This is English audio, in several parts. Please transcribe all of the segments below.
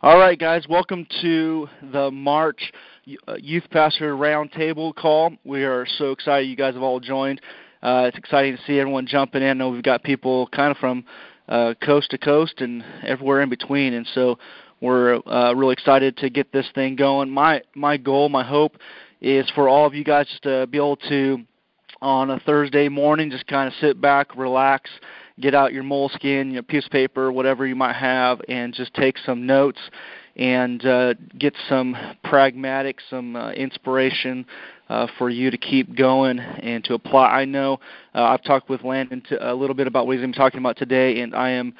All right, guys, welcome to the March uh, Youth Pastor Roundtable call. We are so excited you guys have all joined. Uh, it's exciting to see everyone jumping in. I know we've got people kind of from uh, coast to coast and everywhere in between, and so we're uh, really excited to get this thing going. My my goal, my hope, is for all of you guys just to be able to, on a Thursday morning, just kind of sit back, relax, get out your Moleskine, your piece of paper, whatever you might have, and just take some notes and uh, get some pragmatic, some uh, inspiration uh, for you to keep going and to apply. I know uh, I've talked with Landon a little bit about what he's going to be talking about today, and I am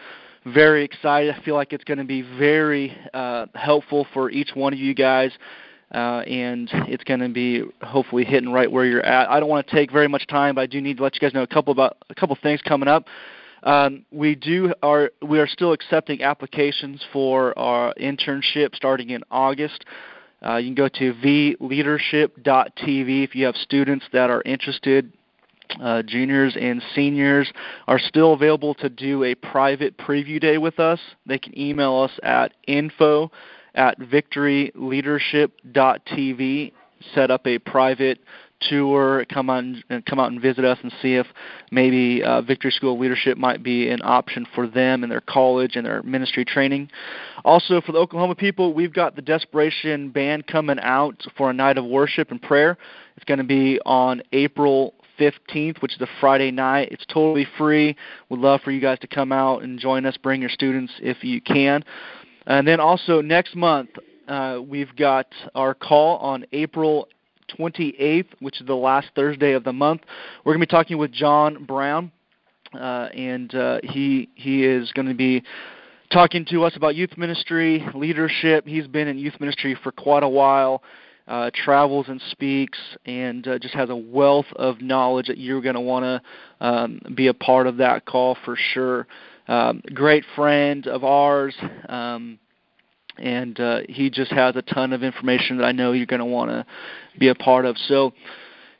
very excited. I feel like it's going to be very uh, helpful for each one of you guys. Uh, and it's going to be hopefully hitting right where you're at. I don't want to take very much time, but I do need to let you guys know a couple about a couple things coming up. Um, we do are we are still accepting applications for our internship starting in August. Uh, you can go to vleadership.tv if you have students that are interested. Uh, juniors and seniors are still available to do a private preview day with us. They can email us at info at victoryleadership.tv, set up a private tour, come on come out and visit us and see if maybe uh, Victory School Leadership might be an option for them in their college and their ministry training. Also, for the Oklahoma people, we've got the Desperation Band coming out for a night of worship and prayer. It's going to be on April 15th, which is a Friday night. It's totally free. We'd love for you guys to come out and join us. Bring your students if you can. And then also next month, uh, we've got our call on April 28th, which is the last Thursday of the month. We're going to be talking with John Brown, uh, and uh, he he is going to be talking to us about youth ministry, leadership. He's been in youth ministry for quite a while. Uh, travels and speaks, and uh, just has a wealth of knowledge that you're going to want to um, be a part of that call for sure. Um, great friend of ours. Um, and uh, he just has a ton of information that I know you're going to want to be a part of. So,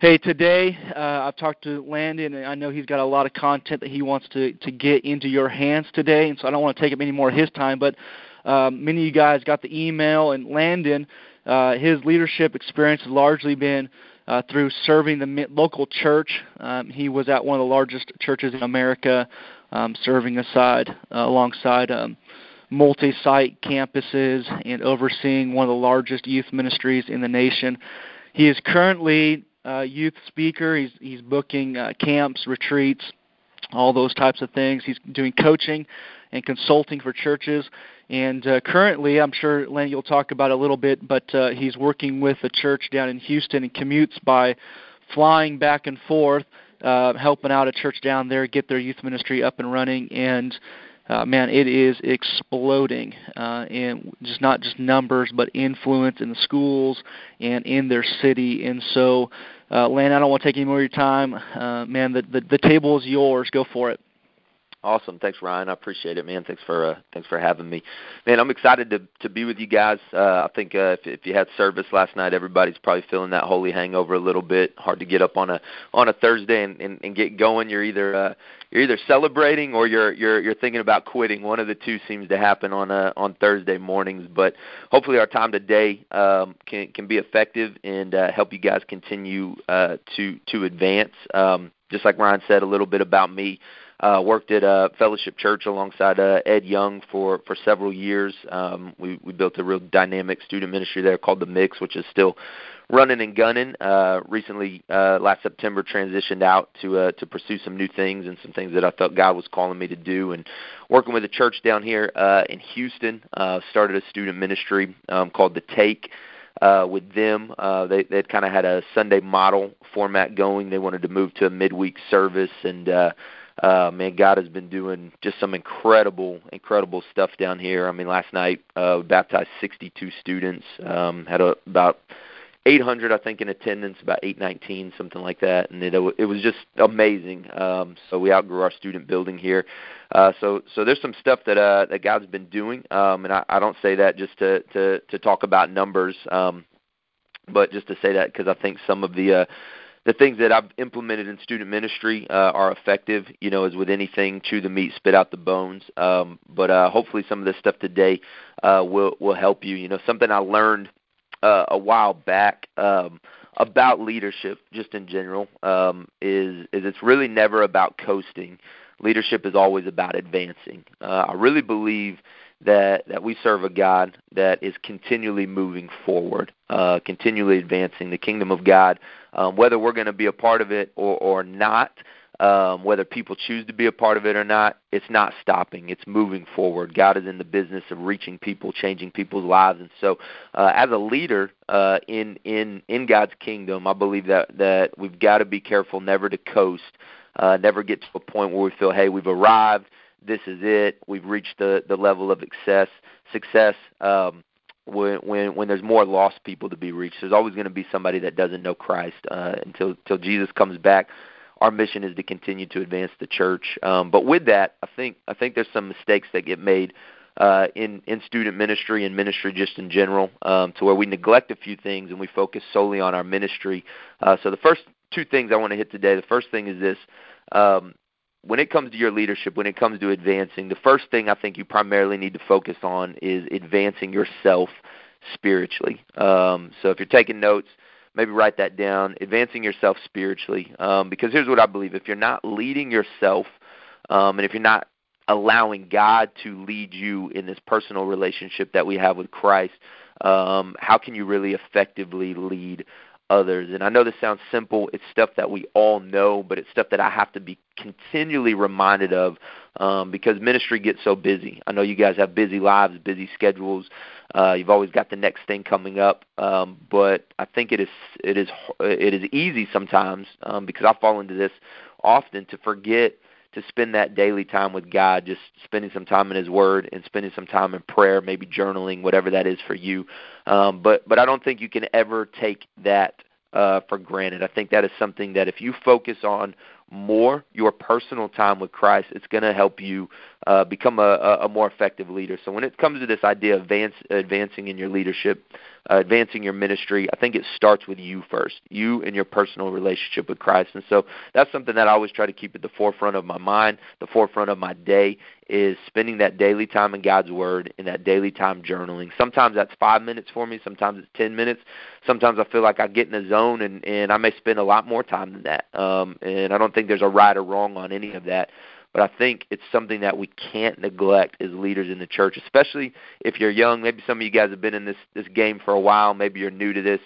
hey, today uh, I've talked to Landon, and I know he's got a lot of content that he wants to to get into your hands today, and so I don't want to take up any more of his time. But um, many of you guys got the email, and Landon, uh, his leadership experience has largely been. Uh, through serving the local church, um, he was at one of the largest churches in America, um, serving aside uh, alongside um, multi-site campuses and overseeing one of the largest youth ministries in the nation. He is currently a youth speaker. He's he's booking uh, camps, retreats, all those types of things. He's doing coaching and consulting for churches. And uh, currently, I'm sure Lenny you'll talk about it a little bit, but uh, he's working with a church down in Houston and commutes by flying back and forth, uh, helping out a church down there get their youth ministry up and running. And uh, man, it is exploding, uh, and just not just numbers, but influence in the schools and in their city. And so, uh, Lane, I don't want to take any more of your time. Uh, man, the, the the table is yours. Go for it. Awesome. Thanks, Ryan. I appreciate it, man. Thanks for uh, thanks for having me, man. I'm excited to to be with you guys. Uh, I think uh, if, if you had service last night, everybody's probably feeling that holy hangover a little bit. Hard to get up on a on a Thursday and, and, and get going. You're either uh, you're either celebrating or you're you're you're thinking about quitting. One of the two seems to happen on uh, on Thursday mornings. But hopefully, our time today um, can can be effective and uh, help you guys continue uh, to to advance. Um, just like Ryan said, a little bit about me. Uh, worked at a Fellowship Church alongside uh, Ed Young for for several years. Um, we we built a real dynamic student ministry there called the Mix, which is still running and gunning. Uh, recently, uh, last September, transitioned out to uh, to pursue some new things and some things that I felt God was calling me to do. And working with a church down here uh, in Houston, uh, started a student ministry um, called the Take. Uh, with them, uh, they they kind of had a Sunday model format going. They wanted to move to a midweek service, and uh, uh, man, God has been doing just some incredible, incredible stuff down here. I mean, last night uh, we baptized 62 students, um, had a, about 800, I think, in attendance, about 819, something like that, and it it was just amazing. Um, so we outgrew our student building here. Uh, so so there's some stuff that uh, that God's been doing, um, and I, I don't say that just to to to talk about numbers, um, but just to say that because I think some of the uh, the things that I've implemented in student ministry uh, are effective. You know, as with anything, chew the meat, spit out the bones. Um, but uh, hopefully, some of this stuff today uh, will will help you. You know, something I learned uh, a while back um, about leadership, just in general, um, is is it's really never about coasting. Leadership is always about advancing. Uh, I really believe that that we serve a God that is continually moving forward, uh, continually advancing the kingdom of God. Um, whether we're going to be a part of it or, or not, um, whether people choose to be a part of it or not, it's not stopping. It's moving forward. God is in the business of reaching people, changing people's lives, and so uh, as a leader uh, in in in God's kingdom, I believe that that we've got to be careful never to coast, uh, never get to a point where we feel, hey, we've arrived this is it. We've reached the the level of success. Success. Um, when when when there's more lost people to be reached, there's always going to be somebody that doesn't know Christ uh, until until Jesus comes back. Our mission is to continue to advance the church. Um, but with that, I think I think there's some mistakes that get made uh, in in student ministry and ministry just in general, um, to where we neglect a few things and we focus solely on our ministry. Uh, so the first two things I want to hit today. The first thing is this: um, when it comes to your leadership, when it comes to advancing, the first thing I think you primarily need to focus on is advancing yourself spiritually. Um, so if you're taking notes, maybe write that down. Advancing yourself spiritually, um, because here's what I believe: if you're not leading yourself, um, and if you're not allowing God to lead you in this personal relationship that we have with Christ, um, how can you really effectively lead others. And I know this sounds simple. It's stuff that we all know, but it's stuff that I have to be continually reminded of um, because ministry gets so busy. I know you guys have busy lives, busy schedules. Uh, you've always got the next thing coming up, um, but I think it is it is it is easy sometimes um, because I fall into this often to forget to spend that daily time with God, just spending some time in His Word and spending some time in prayer, maybe journaling, whatever that is for you. Um, but but I don't think you can ever take that uh, for granted. I think that is something that if you focus on more your personal time with Christ, it's going to help you uh, become a, a more effective leader. So when it comes to this idea of advance, advancing in your leadership, uh, advancing your ministry, I think it starts with you first, you and your personal relationship with Christ. And so that's something that I always try to keep at the forefront of my mind, the forefront of my day, is spending that daily time in God's Word and that daily time journaling. Sometimes that's five minutes for me, sometimes it's 10 minutes. Sometimes I feel like I get in a zone and, and I may spend a lot more time than that. Um, and I don't think there's a right or wrong on any of that. But I think it's something that we can't neglect as leaders in the church, especially if you're young. Maybe some of you guys have been in this this game for a while. Maybe you're new to this.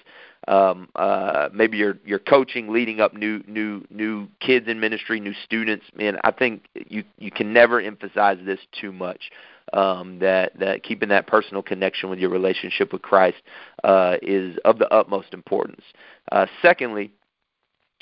Um, uh, maybe you're you're coaching, leading up new new new kids in ministry, new students. Man, I think you you can never emphasize this too much. Um, that that keeping that personal connection with your relationship with Christ uh, is of the utmost importance. Uh, secondly,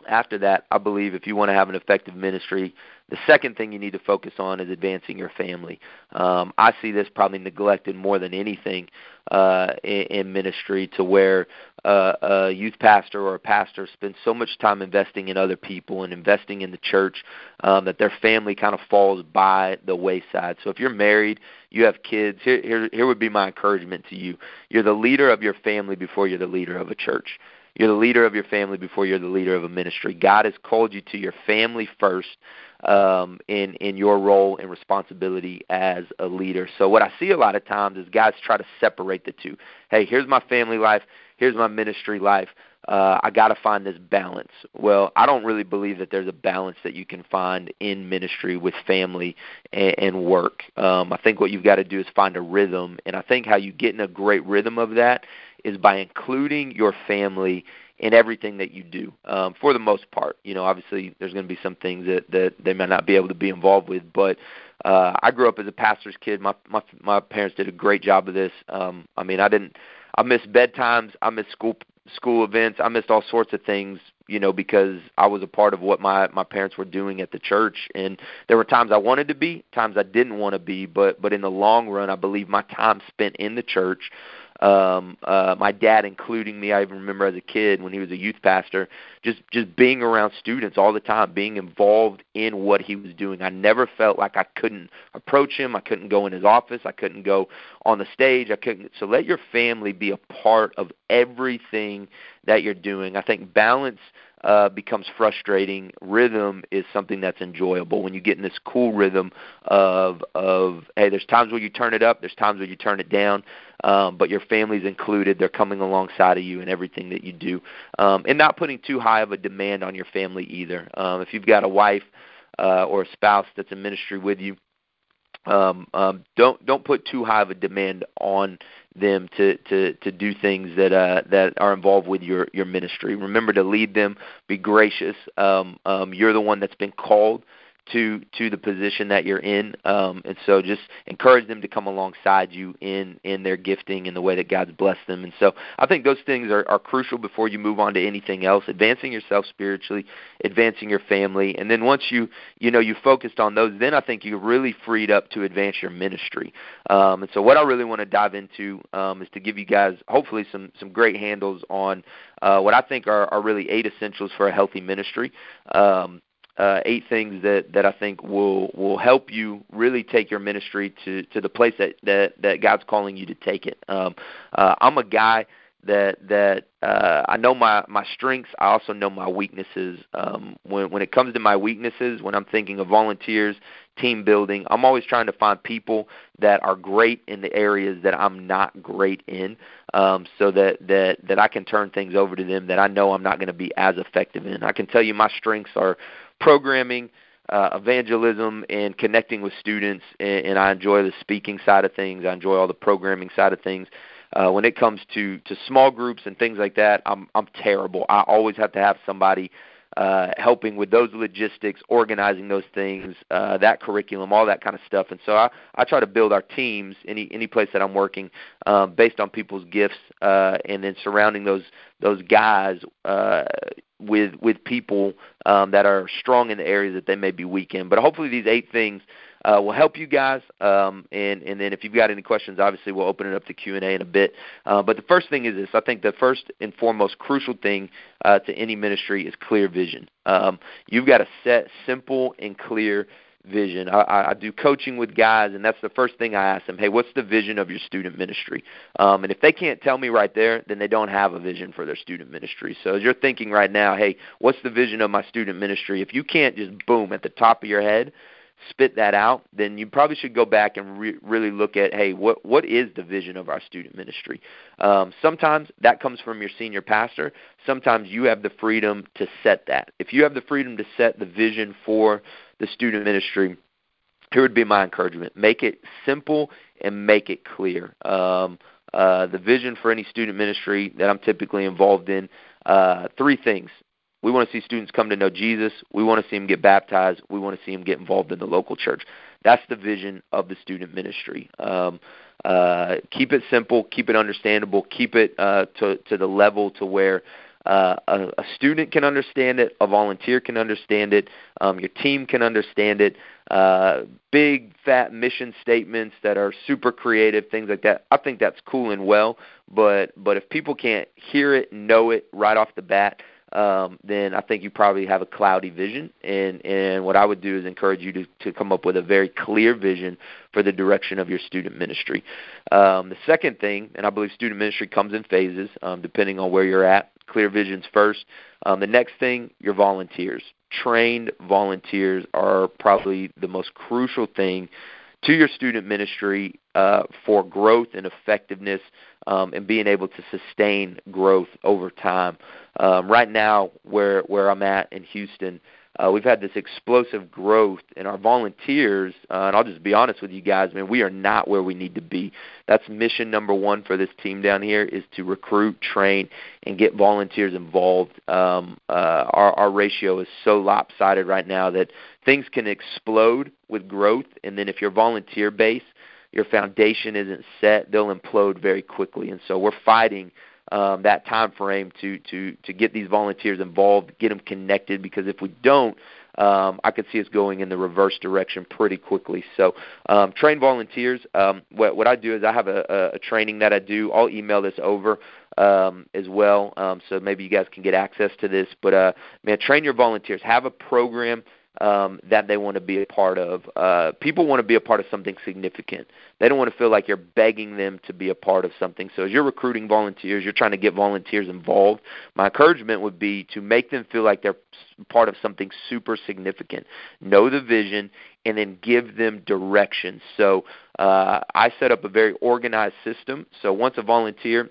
after that, I believe if you want to have an effective ministry, the second thing you need to focus on is advancing your family. Um, I see this probably neglected more than anything uh, in, in ministry, to where uh, a youth pastor or a pastor spends so much time investing in other people and investing in the church um, that their family kind of falls by the wayside. So if you're married, you have kids. Here, here, here would be my encouragement to you: you're the leader of your family before you're the leader of a church. You're the leader of your family before you're the leader of a ministry. God has called you to your family first um, in in your role and responsibility as a leader. So what I see a lot of times is guys try to separate the two. Hey, here's my family life. Here's my ministry life. Uh, I got to find this balance. Well, I don't really believe that there's a balance that you can find in ministry with family and, and work. Um, I think what you've got to do is find a rhythm, and I think how you get in a great rhythm of that is by including your family in everything that you do. Um, for the most part, you know, obviously there's going to be some things that that they might not be able to be involved with, but uh, I grew up as a pastor's kid. My my my parents did a great job of this. Um, I mean, I didn't. I missed bedtimes. I missed school school events. I missed all sorts of things, you know, because I was a part of what my my parents were doing at the church. And there were times I wanted to be, times I didn't want to be, but but in the long run, I believe my time spent in the church um uh my dad including me i even remember as a kid when he was a youth pastor just just being around students all the time being involved in what he was doing. I never felt like i couldn't approach him. I couldn't go in his office. I couldn't go on the stage. I couldn't so let your family be a part of everything that you're doing. I think balance uh, becomes frustrating. Rhythm is something that's enjoyable. When you get in this cool rhythm of of hey, there's times where you turn it up, there's times where you turn it down, um, but your family's included. They're coming alongside of you in everything that you do, um, and not putting too high of a demand on your family either. Um, if you've got a wife uh, or a spouse that's in ministry with you, um, um, don't don't put too high of a demand on them to to to do things that uh, that are involved with your your ministry. Remember to lead them. Be gracious. Um, um, you're the one that's been called to to the position that you're in. Um, and so just encourage them to come alongside you in in their gifting and the way that God's blessed them. And so I think those things are, are crucial before you move on to anything else. Advancing yourself spiritually, advancing your family, and then once you you know you focused on those, then I think you're really freed up to advance your ministry. Um, and so what I really want to dive into um, is to give you guys hopefully some some great handles on uh, what I think are, are really eight essentials for a healthy ministry. Um, uh, eight things that that I think will will help you really take your ministry to to the place that that that God's calling you to take it. Um, uh, I'm a guy that that uh, I know my my strengths. I also know my weaknesses. Um, when when it comes to my weaknesses, when I'm thinking of volunteers, team building, I'm always trying to find people that are great in the areas that I'm not great in, um, so that that that I can turn things over to them that I know I'm not going to be as effective in. I can tell you my strengths are programming, uh, evangelism, and connecting with students. And, and I enjoy the speaking side of things. I enjoy all the programming side of things. Uh, when it comes to to small groups and things like that, I'm I'm terrible. I always have to have somebody uh, helping with those logistics, organizing those things, uh, that curriculum, all that kind of stuff. And so I, I try to build our teams any any place that I'm working um, based on people's gifts, uh, and then surrounding those those guys uh, with with people um, that are strong in the areas that they may be weak in. But hopefully, these eight things uh, will help you guys. Um, and and then if you've got any questions, obviously we'll open it up to Q and A in a bit. Uh, but the first thing is this: I think the first and foremost crucial thing uh, to any ministry is clear vision. Um, you've got to set simple and clear vision. I, I do coaching with guys, and that's the first thing I ask them. Hey, what's the vision of your student ministry? Um, and if they can't tell me right there, then they don't have a vision for their student ministry. So as you're thinking right now, hey, what's the vision of my student ministry? If you can't just boom at the top of your head spit that out, then you probably should go back and re- really look at, hey, what what is the vision of our student ministry? Um, sometimes that comes from your senior pastor. Sometimes you have the freedom to set that. If you have the freedom to set the vision for the student ministry, here would be my encouragement: make it simple and make it clear. Um, uh, the vision for any student ministry that I'm typically involved in, uh, three things. We want to see students come to know Jesus. We want to see them get baptized. We want to see them get involved in the local church. That's the vision of the student ministry. Um, uh, keep it simple, keep it understandable, keep it uh, to to the level to where uh, a, a student can understand it, a volunteer can understand it, um, your team can understand it. Uh, big fat mission statements that are super creative, things like that. I think that's cool and well, but but if people can't hear it, know it right off the bat, um, then I think you probably have a cloudy vision. And and what I would do is encourage you to to come up with a very clear vision for the direction of your student ministry. Um, the second thing, and I believe student ministry comes in phases, um, depending on where you're at. Clear visions first. Um, the next thing, your volunteers. Trained volunteers are probably the most crucial thing to your student ministry uh, for growth and effectiveness um, and being able to sustain growth over time. Um, right now, where where I'm at in Houston, uh, we've had this explosive growth in our volunteers, uh, and I'll just be honest with you guys, man, we are not where we need to be. That's mission number one for this team down here is to recruit, train, and get volunteers involved. Um, uh, our, our ratio is so lopsided right now that things can explode with growth, and then if your volunteer base, your foundation isn't set, they'll implode very quickly. And so we're fighting – um, that time frame to to to get these volunteers involved, get them connected. Because if we don't, um, I could see us going in the reverse direction pretty quickly. So, um, train volunteers. Um, what, what I do is I have a, a training that I do. I'll email this over um, as well, um, so maybe you guys can get access to this. But uh, man, train your volunteers. Have a program um, that they want to be a part of. Uh, people want to be a part of something significant. They don't want to feel like you're begging them to be a part of something. So as you're recruiting volunteers, you're trying to get volunteers involved. My encouragement would be to make them feel like they're part of something super significant. Know the vision and then give them direction. So uh, I set up a very organized system. So once a volunteer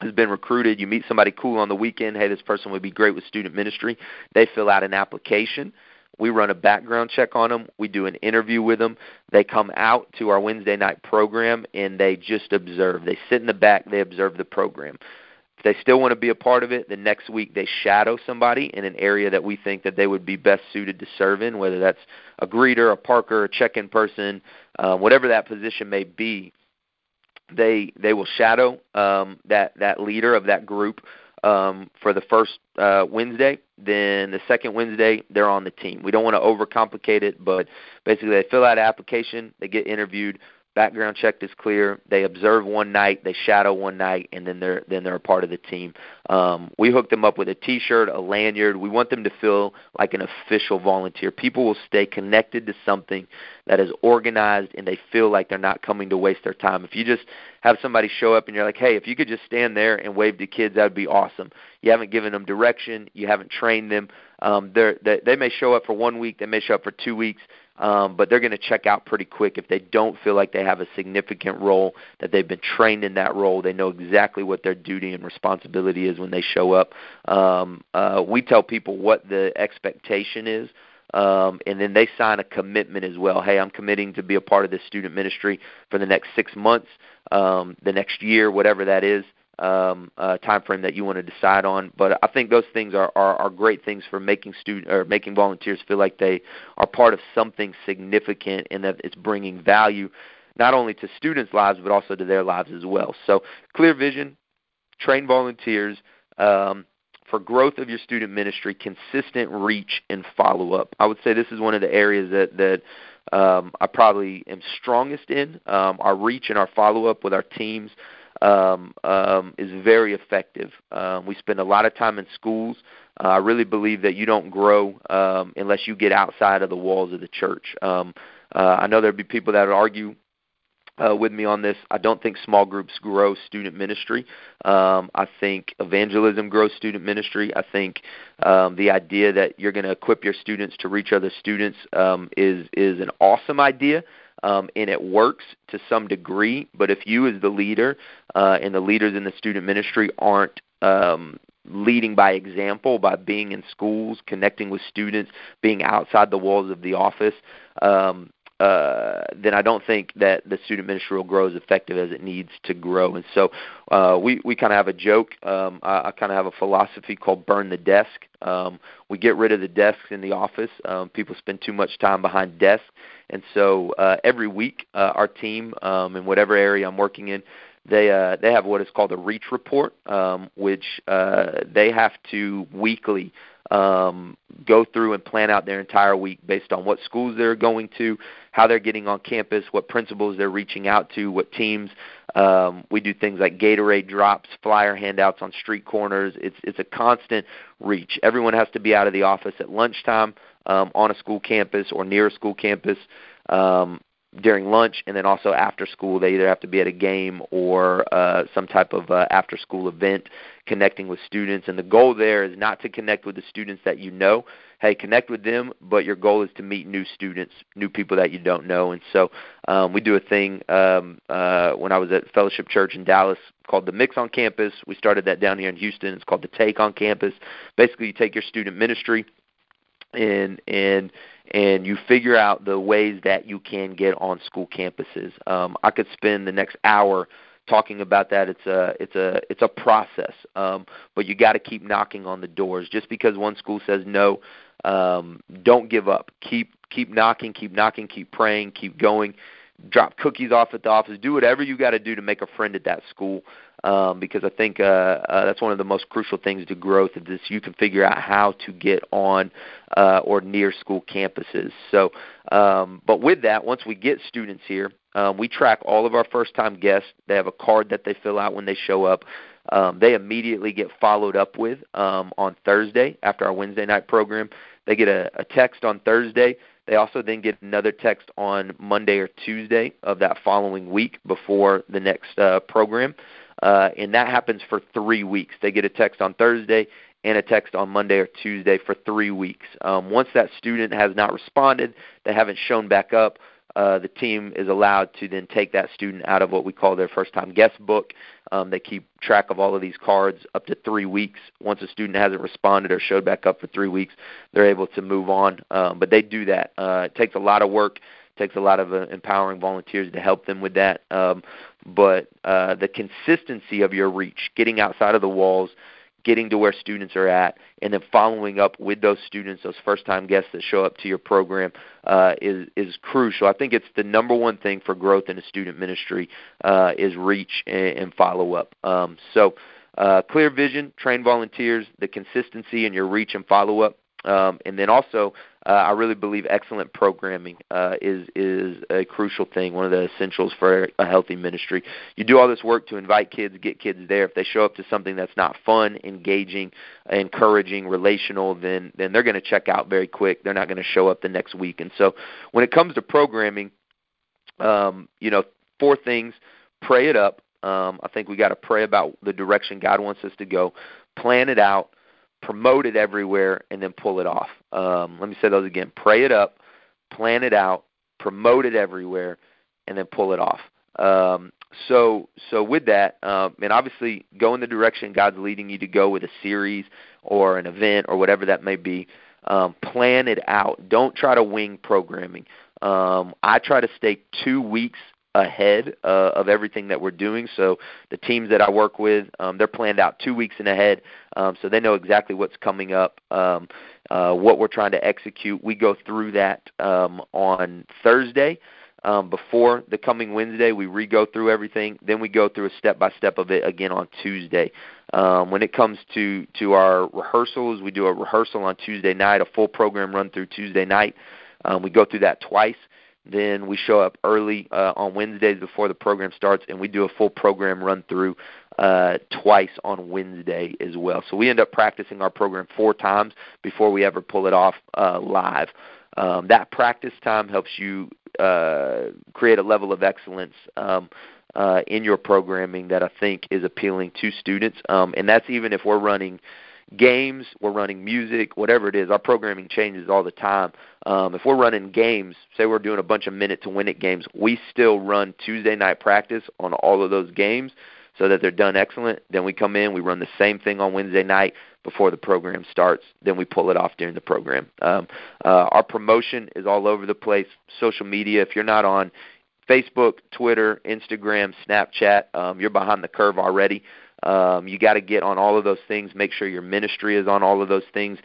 has been recruited, you meet somebody cool on the weekend, hey, this person would be great with student ministry. They fill out an application. We run a background check on them. We do an interview with them. They come out to our Wednesday night program and they just observe. They sit in the back, they observe the program. If they still want to be a part of it, the next week they shadow somebody in an area that we think that they would be best suited to serve in, whether that's a greeter, a parker, a check-in person, uh, whatever that position may be. They they will shadow um, that that leader of that group um, for the first uh, Wednesday. Then the second Wednesday, they're on the team. We don't want to overcomplicate it, but basically they fill out an application, they get interviewed background check is clear. They observe one night, they shadow one night, and then they're then they're a part of the team. Um, we hook them up with a T-shirt, a lanyard. We want them to feel like an official volunteer. People will stay connected to something that is organized, and they feel like they're not coming to waste their time. If you just have somebody show up and you're like, hey, if you could just stand there and wave to kids, that would be awesome. You haven't given them direction, you haven't trained them. Um, they're, they, they may show up for one week, they may show up for two weeks um, but they're going to check out pretty quick if they don't feel like they have a significant role, that they've been trained in that role, they know exactly what their duty and responsibility is when they show up. Um, uh, we tell people what the expectation is. Um, and then they sign a commitment as well. Hey, I'm committing to be a part of this student ministry for the next six months, um, the next year, whatever that is um, uh, time frame that you want to decide on. But I think those things are, are, are great things for making student or making volunteers feel like they are part of something significant and that it's bringing value not only to students' lives but also to their lives as well. So clear vision, train volunteers. Um, for growth of your student ministry, consistent reach and follow up. I would say this is one of the areas that that um, I probably am strongest in. Um, our reach and our follow up with our teams um, um, is very effective. Um, we spend a lot of time in schools. Uh, I really believe that you don't grow um, unless you get outside of the walls of the church. Um, uh, I know there'd be people that would argue uh, with me on this. I don't think small groups grow student ministry. Um, I think evangelism grows student ministry. I think um, the idea that you're going to equip your students to reach other students um, is is an awesome idea um, and it works to some degree. But if you, as the leader, uh, and the leaders in the student ministry aren't um, leading by example, by being in schools, connecting with students, being outside the walls of the office, um, uh, then I don't think that the student ministry will grow as effective as it needs to grow. And so uh, we we kind of have a joke. Um, I, I kind of have a philosophy called "burn the desk." Um, we get rid of the desks in the office. Um, people spend too much time behind desks, and so uh, every week uh, our team um, in whatever area I'm working in. They uh, they have what is called a reach report, um, which uh, they have to weekly um, go through and plan out their entire week based on what schools they're going to, how they're getting on campus, what principals they're reaching out to, what teams. Um, we do things like Gatorade drops, flyer handouts on street corners. It's it's a constant reach. Everyone has to be out of the office at lunchtime um, on a school campus or near a school campus. Um, during lunch and then also after school they either have to be at a game or uh, some type of uh, after school event connecting with students. And the goal there is not to connect with the students that you know. Hey connect with them but your goal is to meet new students new people that you don't know. And so um, we do a thing um, uh, when i was at fellowship church in dallas called the mix on campus. We started that down here in houston. It's called the take on campus. Basically you take your student ministry and and and you figure out the ways that you can get on school campuses. Um, I could spend the next hour talking about that. It's a it's a it's a process, um, but you got to keep knocking on the doors. Just because one school says no, um, don't give up. Keep keep knocking, keep knocking, keep praying, keep going. Drop cookies off at the office. Do whatever you got to do to make a friend at that school um, because I think uh, uh, that's one of the most crucial things to growth is this you can figure out how to get on uh, or near school campuses. So, um, but with that, once we get students here, um, we track all of our first-time guests. They have a card that they fill out when they show up. Um, they immediately get followed up with um, on Thursday after our Wednesday night program. They get a, a text on Thursday. They also then get another text on Monday or Tuesday of that following week before the next uh, program. Uh, and that happens for three weeks. They get a text on Thursday and a text on Monday or Tuesday for three weeks. Um, once that student has not responded, they haven't shown back up, uh, the team is allowed to then take that student out of what we call their first time guest book. Um, they keep track of all of these cards up to three weeks. Once a student hasn't responded or showed back up for three weeks, they're able to move on. Um, but they do that. Uh, it takes a lot of work takes a lot of uh, empowering volunteers to help them with that. Um, but uh, the consistency of your reach, getting outside of the walls, getting to where students are at, and then following up with those students, those first-time guests that show up to your program, uh, is is crucial. I think it's the number one thing for growth in a student ministry uh, is reach and, and follow up. Um, so. Uh, clear vision, train volunteers, the consistency in your reach and follow up, um, and then also uh, I really believe excellent programming uh, is is a crucial thing, one of the essentials for a healthy ministry. You do all this work to invite kids, get kids there. If they show up to something that's not fun, engaging, encouraging, relational, then then they're going to check out very quick. They're not going to show up the next week. And so, when it comes to programming, um, you know, four things: pray it up. Um, I think we got to pray about the direction God wants us to go, plan it out, promote it everywhere, and then pull it off. Um, let me say those again. Pray it up, plan it out, promote it everywhere, and then pull it off. Um, so, so with that, um, and obviously go in the direction God's leading you to go with a series or an event or whatever that may be. Um, plan it out. Don't try to wing programming. Um, I try to stay two weeks ahead uh, of everything that we're doing. So the teams that I work with, um, they're planned out two weeks in ahead, um, so they know exactly what's coming up, um, uh, what we're trying to execute. We go through that um, on Thursday. Um, before the coming Wednesday, we re-go through everything. Then we go through a step-by-step of it again on Tuesday. Um, when it comes to to our rehearsals, we do a rehearsal on Tuesday night, a full program run through Tuesday night. Um, we go through that twice. Then we show up early uh, on Wednesdays before the program starts, and we do a full program run through uh, twice on Wednesday as well. So we end up practicing our program four times before we ever pull it off uh, live. Um, that practice time helps you uh, create a level of excellence um, uh, in your programming that I think is appealing to students, um, and that's even if we're running games, we're running music, whatever it is. Our programming changes all the time. Um, if we're running games, say we're doing a bunch of minute to win it games, we still run Tuesday night practice on all of those games so that they're done excellent. Then we come in, we run the same thing on Wednesday night before the program starts. Then we pull it off during the program. Um, uh, our promotion is all over the place. Social media, if you're not on Facebook, Twitter, Instagram, Snapchat, um, you're behind the curve already. Um, you got to get on all of those things. Make sure your ministry is on all of those things.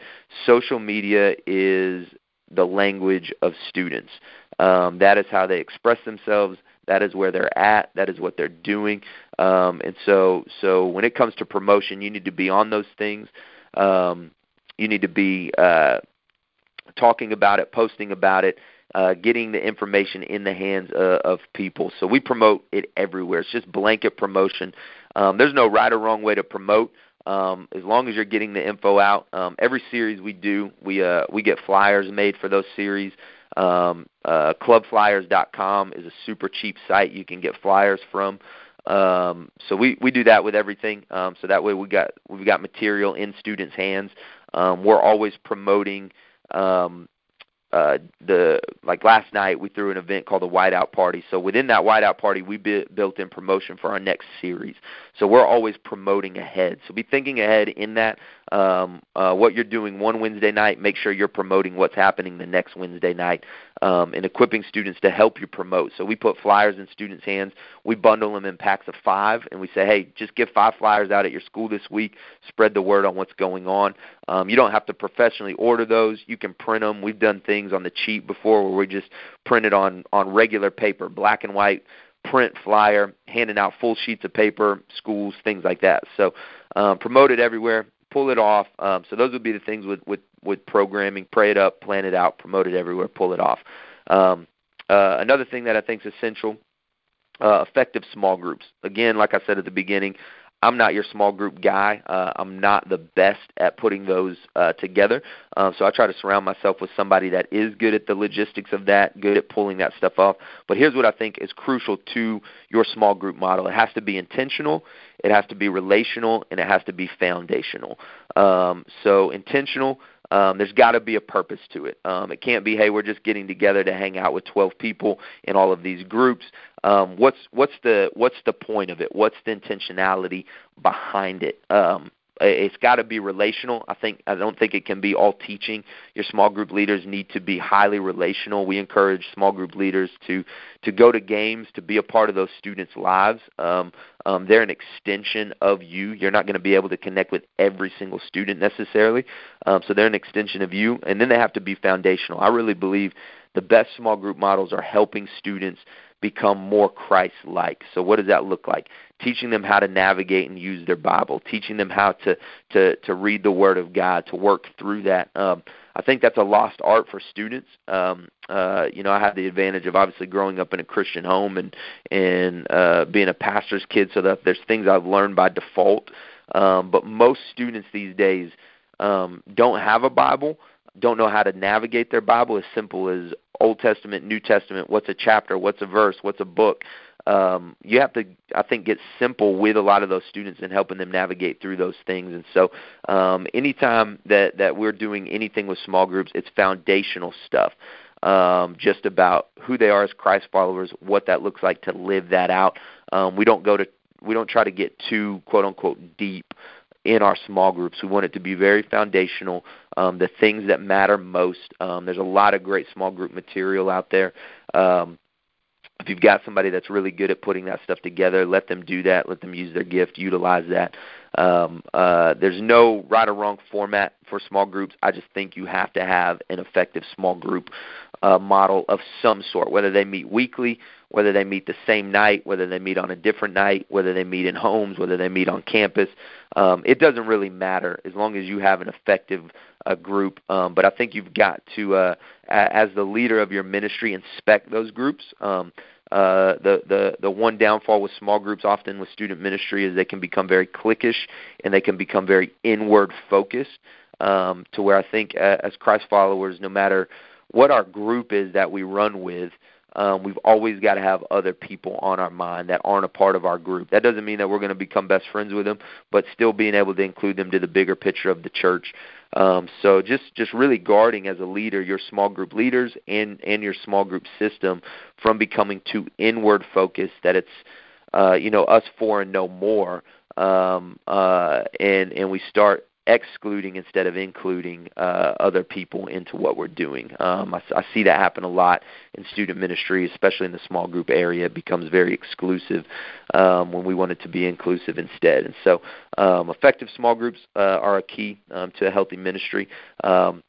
Social media is the language of students. Um, that is how they express themselves. That is where they're at. That is what they're doing. Um, and so, so when it comes to promotion, you need to be on those things. Um, you need to be uh, talking about it, posting about it, uh, getting the information in the hands uh, of people. So we promote it everywhere. It's just blanket promotion. Um, there's no right or wrong way to promote. Um, as long as you're getting the info out, um, every series we do, we uh, we get flyers made for those series. Um, uh, clubflyers.com is a super cheap site you can get flyers from. Um, so we, we do that with everything. Um, so that way we got we've got material in students' hands. Um, we're always promoting um, uh, the like last night we threw an event called the Whiteout Party. So within that Whiteout Party, we b- built in promotion for our next series. So we're always promoting ahead. So be thinking ahead in that um, uh, what you're doing one Wednesday night. Make sure you're promoting what's happening the next Wednesday night, um, and equipping students to help you promote. So we put flyers in students' hands. We bundle them in packs of five, and we say, hey, just give five flyers out at your school this week. Spread the word on what's going on. Um, you don't have to professionally order those. You can print them. We've done things on the cheap before where we just print it on on regular paper, black and white print flyer, handing out full sheets of paper, schools, things like that. So um, promote it everywhere pull it off. Um, so those would be the things with, with, with programming: pray it up, plan it out, promote it everywhere, pull it off. Um, uh, another thing that I think is essential: uh, effective small groups. Again, like I said at the beginning, I'm not your small group guy. Uh, I'm not the best at putting those uh, together. Uh, so I try to surround myself with somebody that is good at the logistics of that, good at pulling that stuff off. But here's what I think is crucial to your small group model: it has to be intentional, it has to be relational, and it has to be foundational. Um, so intentional um, there's got to be a purpose to it. Um, it can't be, hey, we're just getting together to hang out with 12 people in all of these groups. Um, what's what's the what's the point of it? What's the intentionality behind it? Um, it's got to be relational. I think I don't think it can be all teaching. Your small group leaders need to be highly relational. We encourage small group leaders to to go to games, to be a part of those students' lives. Um, um, they're an extension of you. You're not going to be able to connect with every single student necessarily, um, so they're an extension of you. And then they have to be foundational. I really believe the best small group models are helping students become more Christ like. So what does that look like? Teaching them how to navigate and use their Bible, teaching them how to to to read the Word of God, to work through that. Um, I think that's a lost art for students. Um, uh, you know, I had the advantage of obviously growing up in a Christian home and and uh, being a pastor's kid, so that there's things I've learned by default. Um, but most students these days um, don't have a Bible, don't know how to navigate their Bible as simple as Old Testament, New Testament, what's a chapter, what's a verse, what's a book. Um, you have to, I think, get simple with a lot of those students and helping them navigate through those things. And so, um, anytime that that we're doing anything with small groups, it's foundational stuff. Um, just about who they are as Christ followers, what that looks like to live that out. Um, we don't go to, we don't try to get too quote unquote deep in our small groups. We want it to be very foundational, um, the things that matter most. Um, there's a lot of great small group material out there. Um, if you've got somebody that's really good at putting that stuff together, let them do that. Let them use their gift, utilize that. Um, uh, there's no right or wrong format for small groups. I just think you have to have an effective small group uh, model of some sort, whether they meet weekly, whether they meet the same night, whether they meet on a different night, whether they meet in homes, whether they meet on campus. Um, it doesn't really matter as long as you have an effective uh, group. Um, but I think you've got to, uh, as the leader of your ministry, inspect those groups. Um, uh, the the the one downfall with small groups, often with student ministry, is they can become very cliquish and they can become very inward focused. Um, to where I think, uh, as Christ followers, no matter what our group is that we run with, um, we've always got to have other people on our mind that aren't a part of our group. That doesn't mean that we're going to become best friends with them, but still being able to include them to the bigger picture of the church. Um, so just just really guarding as a leader your small group leaders and and your small group system from becoming too inward focused that it's uh, you know us four and no more um, uh, and and we start excluding instead of including uh, other people into what we're doing. Um, I, I see that happen a lot in student ministry, especially in the small group area. It becomes very exclusive um, when we want it to be inclusive instead. And so, um, effective small groups uh, are a key um, to a healthy ministry. Um,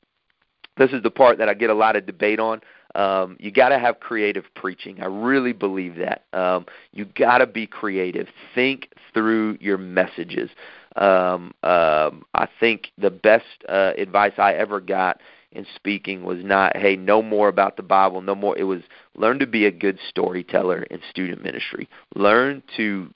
this is the part that I get a lot of debate on. Um, you got to have creative preaching. I really believe that. Um, you got to be creative. Think through your messages um, um, I think the best uh, advice I ever got in speaking was not, hey, know more about the Bible, no more. It was learn to be a good storyteller in student ministry. Learn to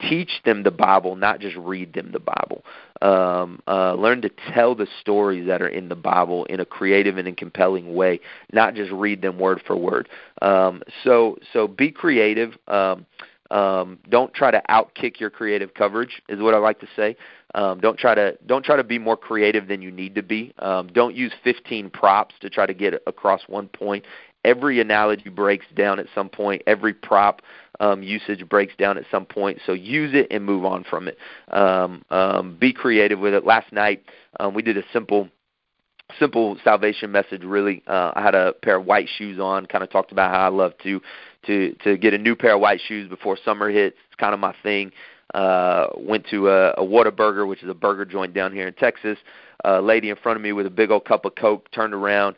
teach them the Bible, not just read them the Bible. Um, uh, learn to tell the stories that are in the Bible in a creative and a compelling way, not just read them word for word. Um, so, so be creative. Um, um, don't try to outkick your creative coverage is what I like to say. Um, don't try to don't try to be more creative than you need to be. Um, don't use 15 props to try to get across one point. Every analogy breaks down at some point. Every prop um, usage breaks down at some point. So use it and move on from it. Um, um, be creative with it. Last night um, we did a simple simple salvation message really uh i had a pair of white shoes on kind of talked about how i love to to to get a new pair of white shoes before summer hits it's kind of my thing uh went to a, a Whataburger, which is a burger joint down here in Texas. A lady in front of me with a big old cup of Coke turned around,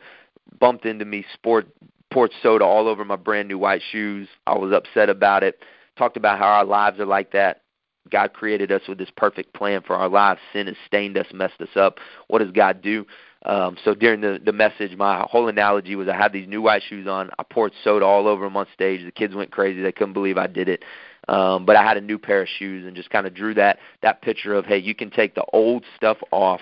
bumped into me, sport poured soda all over my brand new white shoes. I was upset about it. Talked about how our lives are like that. God created us with this perfect plan for our lives. Sin has stained us, messed us up. What does God do? Um, so during the the message, my whole analogy was I had these new white shoes on. I poured soda all over them on stage. The kids went crazy. They couldn't believe I did it. um, but I had a new pair of shoes and just kind of drew that that picture of hey, you can take the old stuff off.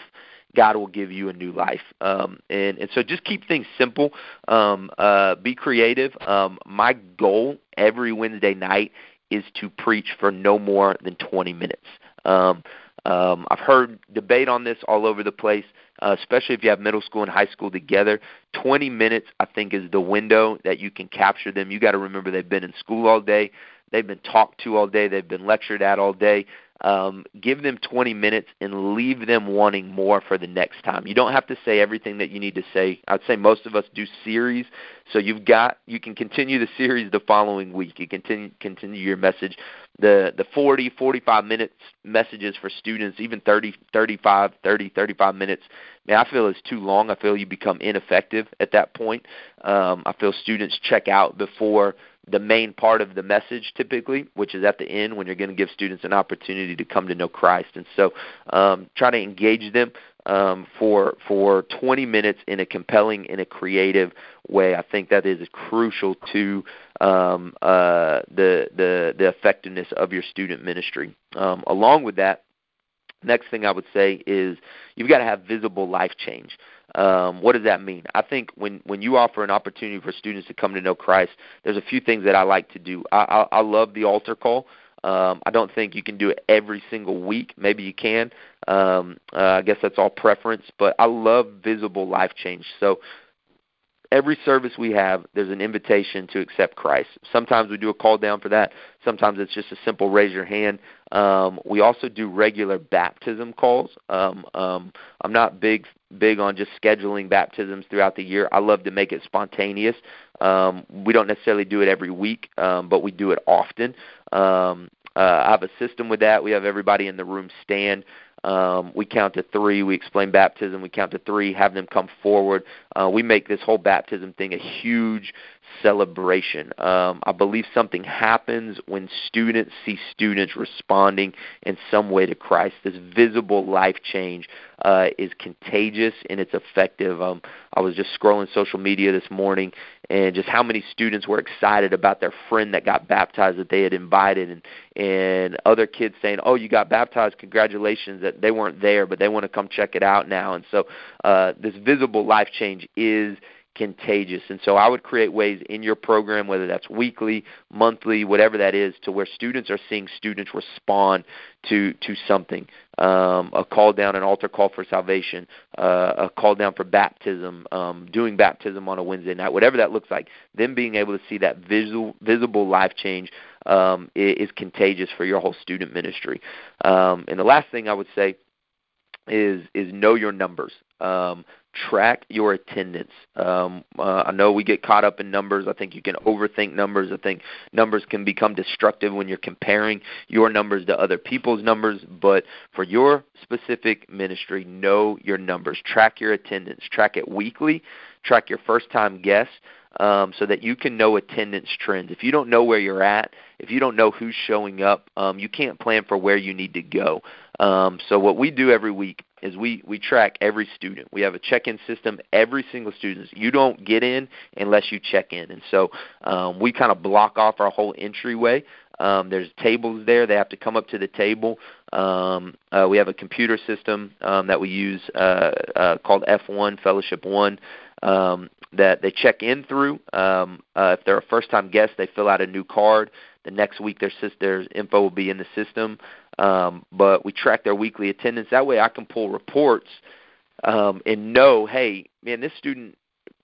God will give you a new life. Um, and, and so just keep things simple. Um, uh, be creative. Um, my goal every Wednesday night is to preach for no more than 20 minutes. Um, um, I've heard debate on this all over the place, uh, especially if you have middle school and high school together. 20 minutes, I think, is the window that you can capture them. You got to remember they've been in school all day, they've been talked to all day, they've been lectured at all day um, give them 20 minutes and leave them wanting more for the next time. You don't have to say everything that you need to say. I'd say most of us do series, so you've got you can continue the series the following week. You continue continue your message. The the 40 45 minutes messages for students, even 30 35 30 35 minutes. Man, I feel is too long. I feel you become ineffective at that point. Um, I feel students check out before the main part of the message typically, which is at the end when you're going to give students an opportunity to come to know Christ. And so um, try to engage them um, for for 20 minutes in a compelling, in a creative way. I think that is crucial to um, uh, the the the effectiveness of your student ministry. Um, along with that, next thing I would say is you've got to have visible life change. Um, what does that mean? I think when when you offer an opportunity for students to come to know Christ, there's a few things that I like to do. I, I, I love the altar call. Um, I don't think you can do it every single week. Maybe you can. Um, uh, I guess that's all preference. But I love visible life change. So every service we have, there's an invitation to accept Christ. Sometimes we do a call down for that. Sometimes it's just a simple raise your hand. Um, we also do regular baptism calls. Um, um, I'm not big big on just scheduling baptisms throughout the year. I love to make it spontaneous. Um, we don't necessarily do it every week, um, but we do it often. Um, uh, I have a system with that. We have everybody in the room stand. Um, we count to three. We explain baptism. We count to three. Have them come forward. Uh, we make this whole baptism thing a huge celebration. Um, I believe something happens when students see students responding in some way to Christ. This visible life change uh, is contagious and it's effective. Um, I was just scrolling social media this morning and just how many students were excited about their friend that got baptized that they had invited and and other kids saying, "Oh, you got baptized, congratulations!" That they weren't there, but they want to come check it out now. And so, uh, this visible life change is contagious. And so I would create ways in your program, whether that's weekly, monthly, whatever that is, to where students are seeing students respond to to something. Um, a call down, an altar call for salvation, uh, a call down for baptism, um, doing baptism on a Wednesday night, whatever that looks like. Them being able to see that visual, visible life change um, is, is contagious for your whole student ministry. Um, and the last thing I would say is is know your numbers. Um, track your attendance. Um, uh, I know we get caught up in numbers. I think you can overthink numbers. I think numbers can become destructive when you're comparing your numbers to other people's numbers. But for your specific ministry, know your numbers. Track your attendance. Track it weekly. Track your first time guests. Um, so that you can know attendance trends. If you don't know where you're at, if you don't know who's showing up, um, you can't plan for where you need to go. Um, so what we do every week is we we track every student. We have a check-in system. Every single student. You don't get in unless you check in, and so um, we kind of block off our whole entryway. Um, there's tables there. They have to come up to the table. Um, uh, we have a computer system um, that we use uh, uh, called F1 Fellowship One um, that they check in through. Um, uh, if they're a first-time guest, they fill out a new card. The next week, their, info will be in the system. Um, but we track their weekly attendance. That way, I can pull reports um, and know, hey, man, this student,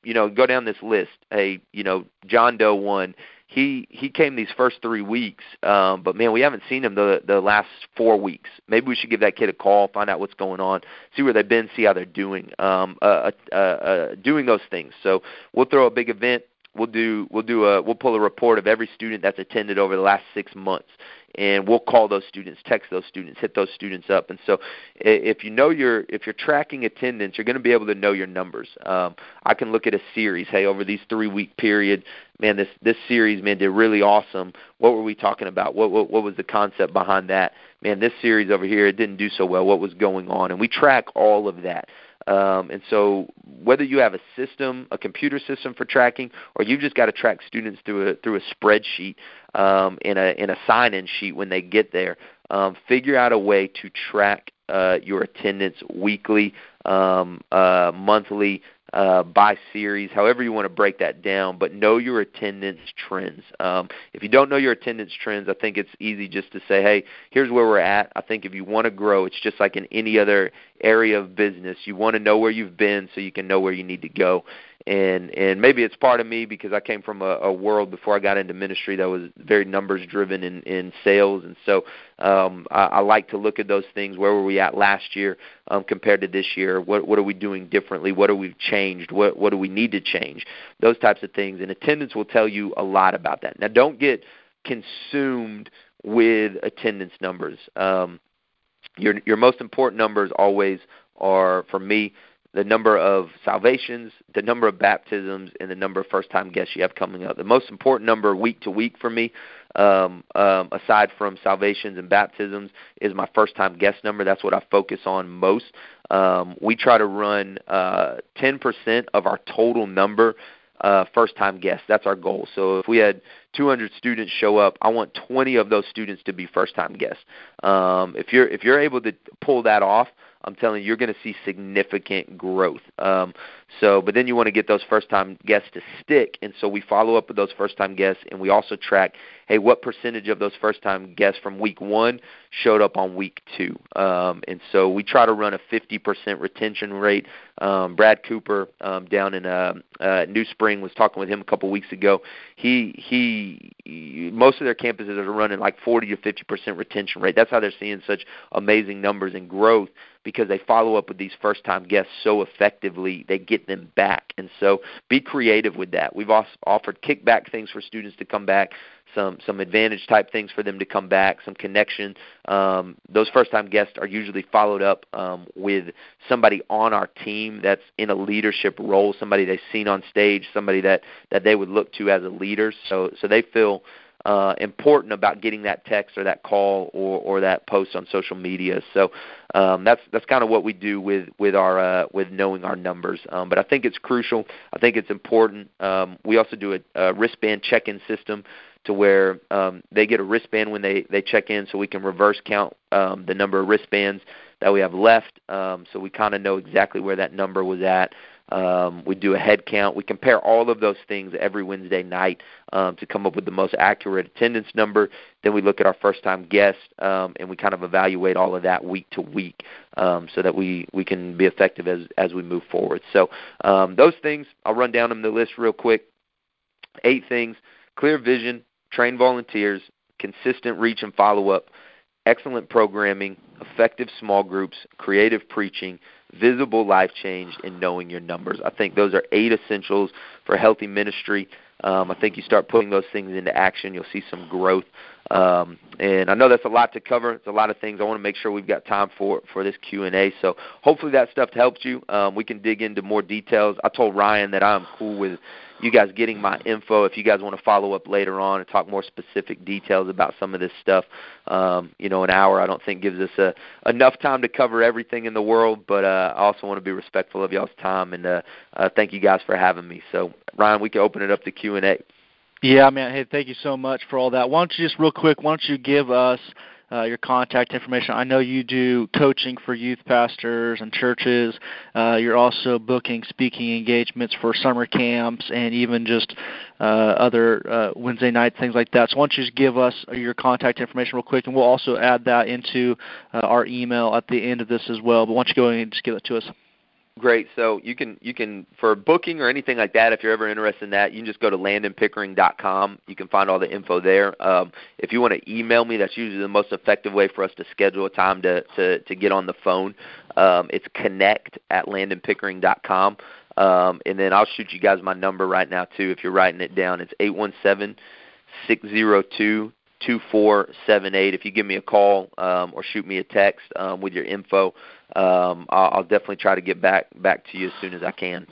you know, go down this list. Hey, you know, John Doe one. He he came these first three weeks, um, but man, we haven't seen him the the last four weeks. Maybe we should give that kid a call, find out what's going on, see where they've been, see how they're doing. Um, uh, uh, uh, doing those things. So we'll throw a big event we'll do we'll do a we'll pull a report of every student that's attended over the last six months and we'll call those students, text those students, hit those students up. And so, if you know your if you're tracking attendance, you're going to be able to know your numbers. Um, I can look at a series. Hey, over these three week period, man, this this series, man, did really awesome. What were we talking about? What what, what was the concept behind that? Man, this series over here, it didn't do so well. What was going on? And we track all of that. Um, and so, whether you have a system, a computer system for tracking, or you've just got to track students through a through a spreadsheet um, in a in a sign-in sheet when they get there, um, figure out a way to track uh, your attendance weekly, um, uh, monthly, uh, by series, however you want to break that down, but know your attendance trends. Um, if you don't know your attendance trends, I think it's easy just to say, hey, here's where we're at. I think if you want to grow, it's just like in any other area of business. You want to know where you've been so you can know where you need to go and and maybe it's part of me because I came from a, a world before I got into ministry that was very numbers driven in in sales, and so um, I, I like to look at those things. Where were we at last year um, compared to this year? What what are we doing differently? What are we changed? What what do we need to change? Those types of things, and attendance will tell you a lot about that. Now, don't get consumed with attendance numbers. Um, your your most important numbers always are for me the number of salvations, the number of baptisms, and the number of first time guests you have coming up. The most important number week to week for me, um, um, aside from salvations and baptisms, is my first time guest number. That's what I focus on most. Um, we try to run uh, 10% of our total number uh, first time guests. That's our goal. So if we had 200 students show up, I want 20 of those students to be first time guests. Um, if you're if you're able to pull that off, I'm telling you, you're going to see significant growth. Um, so, but then you want to get those first time guests to stick, and so we follow up with those first time guests, and we also track, hey, what percentage of those first time guests from week one showed up on week two, um, and so we try to run a 50% retention rate. Um, Brad Cooper um, down in uh, uh, NewSpring was talking with him a couple weeks ago. He he, he most of their campuses are running like 40 to 50% retention rate. That's how they're seeing such amazing numbers and growth because they follow up with these first time guests so effectively they get them back and so be creative with that we've offered kickback things for students to come back some some advantage type things for them to come back some connection um, those first time guests are usually followed up um, with somebody on our team that's in a leadership role somebody they've seen on stage somebody that that they would look to as a leader so so they feel uh, important about getting that text or that call or, or that post on social media. So um, that's that's kind of what we do with with our uh, with knowing our numbers. Um, but I think it's crucial. I think it's important. Um, we also do a, a wristband check-in system to where um, they get a wristband when they they check in, so we can reverse count um, the number of wristbands that we have left. Um, so we kind of know exactly where that number was at. Um, we do a head count. We compare all of those things every Wednesday night um, to come up with the most accurate attendance number. Then we look at our first time guests um, and we kind of evaluate all of that week to week um, so that we, we can be effective as, as we move forward. So um, those things, I'll run down them the list real quick. Eight things clear vision, train volunteers, consistent reach and follow up, excellent programming, effective small groups, creative preaching, visible life change, and knowing your numbers. I think those are eight essentials for healthy ministry. Um, I think you start putting those things into action, you'll see some growth. Um, and I know that's a lot to cover. It's a lot of things. I want to make sure we've got time for for this Q and A. So hopefully that stuff helped you. Um, we can dig into more details. I told Ryan that I'm cool with you guys getting my info if you guys want to follow up later on and talk more specific details about some of this stuff. Um, you know, an hour I don't think gives us a, enough time to cover everything in the world, but uh, I also want to be respectful of y'all's time and uh, uh, thank you guys for having me. So, Ryan, we can open it up to Q and A. Yeah, man. Hey, thank you so much for all that. Why don't you just real quick? Why don't you give us uh, your contact information. I know you do coaching for youth pastors and churches. Uh, you're also booking speaking engagements for summer camps and even just uh, other uh, Wednesday night things like that. So why don't you just give us your contact information real quick, and we'll also add that into uh, our email at the end of this as well. But why don't you go and just give it to us? Great. So you can you can for booking or anything like that, if you're ever interested in that, you can just go to landonpickering.com. You can find all the info there. Um, if you want to email me, that's usually the most effective way for us to schedule a time to to, to get on the phone. Um, it's connect at landonpickering.com. Um, and then I'll shoot you guys my number right now too if you're writing it down. It's eight one seven six zero two 2478. If you give me a call um, or shoot me a text um, with your info, um, I'll, I'll definitely try to get back back to you as soon as I can.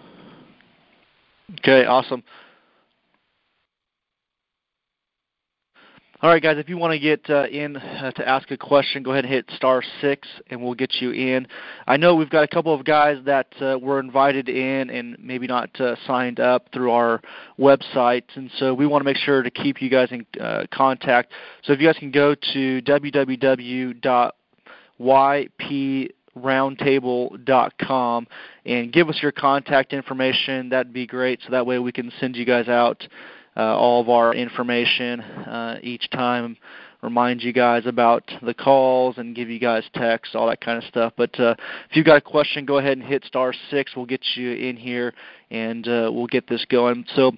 Okay, awesome. All right, guys, if you want to get uh, in uh, to ask a question, go ahead and hit star six, and we'll get you in. I know we've got a couple of guys that uh, were invited in and maybe not uh, signed up through our website, and so we want to make sure to keep you guys in uh, contact. So if you guys can go to www.yproundtable.com and give us your contact information, that'd be great. So that way we can send you guys out all of our information uh, each time, remind you guys about the calls and give you guys texts, all that kind of stuff. But uh, if you've got a question, go ahead and hit star six. We'll get you in here and uh, we'll get this going. So.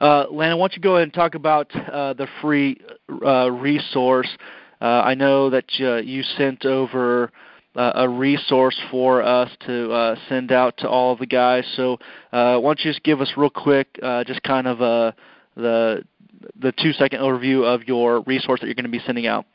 Uh, Lana, why don't you go ahead and talk about uh, the free uh, resource? Uh, I know that uh, you sent over uh, a resource for us to uh, send out to all of the guys. So uh, why don't you just give us real quick, uh, just kind of uh, the the two second overview of your resource that you're going to be sending out.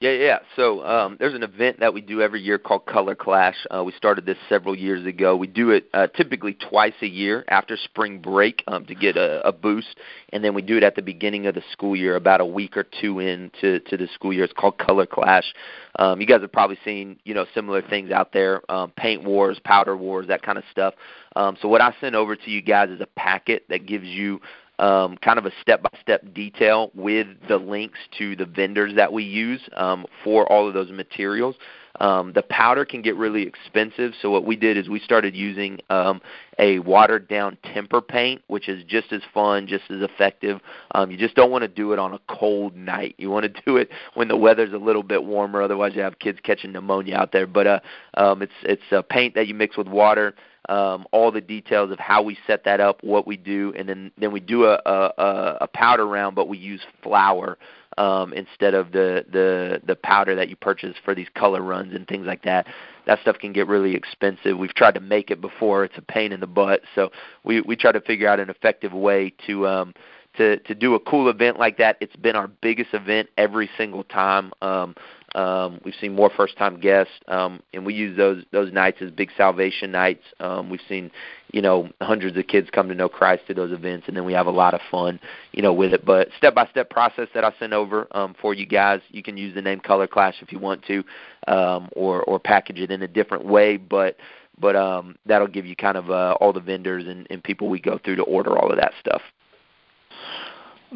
Yeah, yeah. So um, there's an event that we do every year called Color Clash. Uh, we started this several years ago. We do it uh, typically twice a year after spring break um, to get a, a boost, and then we do it at the beginning of the school year, about a week or two into to the school year. It's called Color Clash. Um, you guys have probably seen you know similar things out there, um, paint wars, powder wars, that kind of stuff. Um, so what I send over to you guys is a packet that gives you um, kind of a step-by-step detail with the links to the vendors that we use um, for all of those materials. Um, the powder can get really expensive, so what we did is we started using um, a watered-down tempera paint, which is just as fun, just as effective. Um, you just don't want to do it on a cold night. You want to do it when the weather's a little bit warmer. Otherwise, you have kids catching pneumonia out there. But uh, um, it's it's a paint that you mix with water um, all the details of how we set that up, what we do, and then then we do a, a, a powder round, but we use flour um, instead of the, the the powder that you purchase for these color runs and things like that. That stuff can get really expensive. We've tried to make it before; it's a pain in the butt. So we we try to figure out an effective way to um, to to do a cool event like that. It's been our biggest event every single time. Um, um, we've seen more first-time guests, um, and we use those those nights as big salvation nights. Um, we've seen, you know, hundreds of kids come to know Christ through those events, and then we have a lot of fun, you know, with it. But step-by-step process that I sent over um, for you guys. You can use the name Color Clash if you want to, um, or or package it in a different way, but but um, that'll give you kind of uh, all the vendors and, and people we go through to order all of that stuff.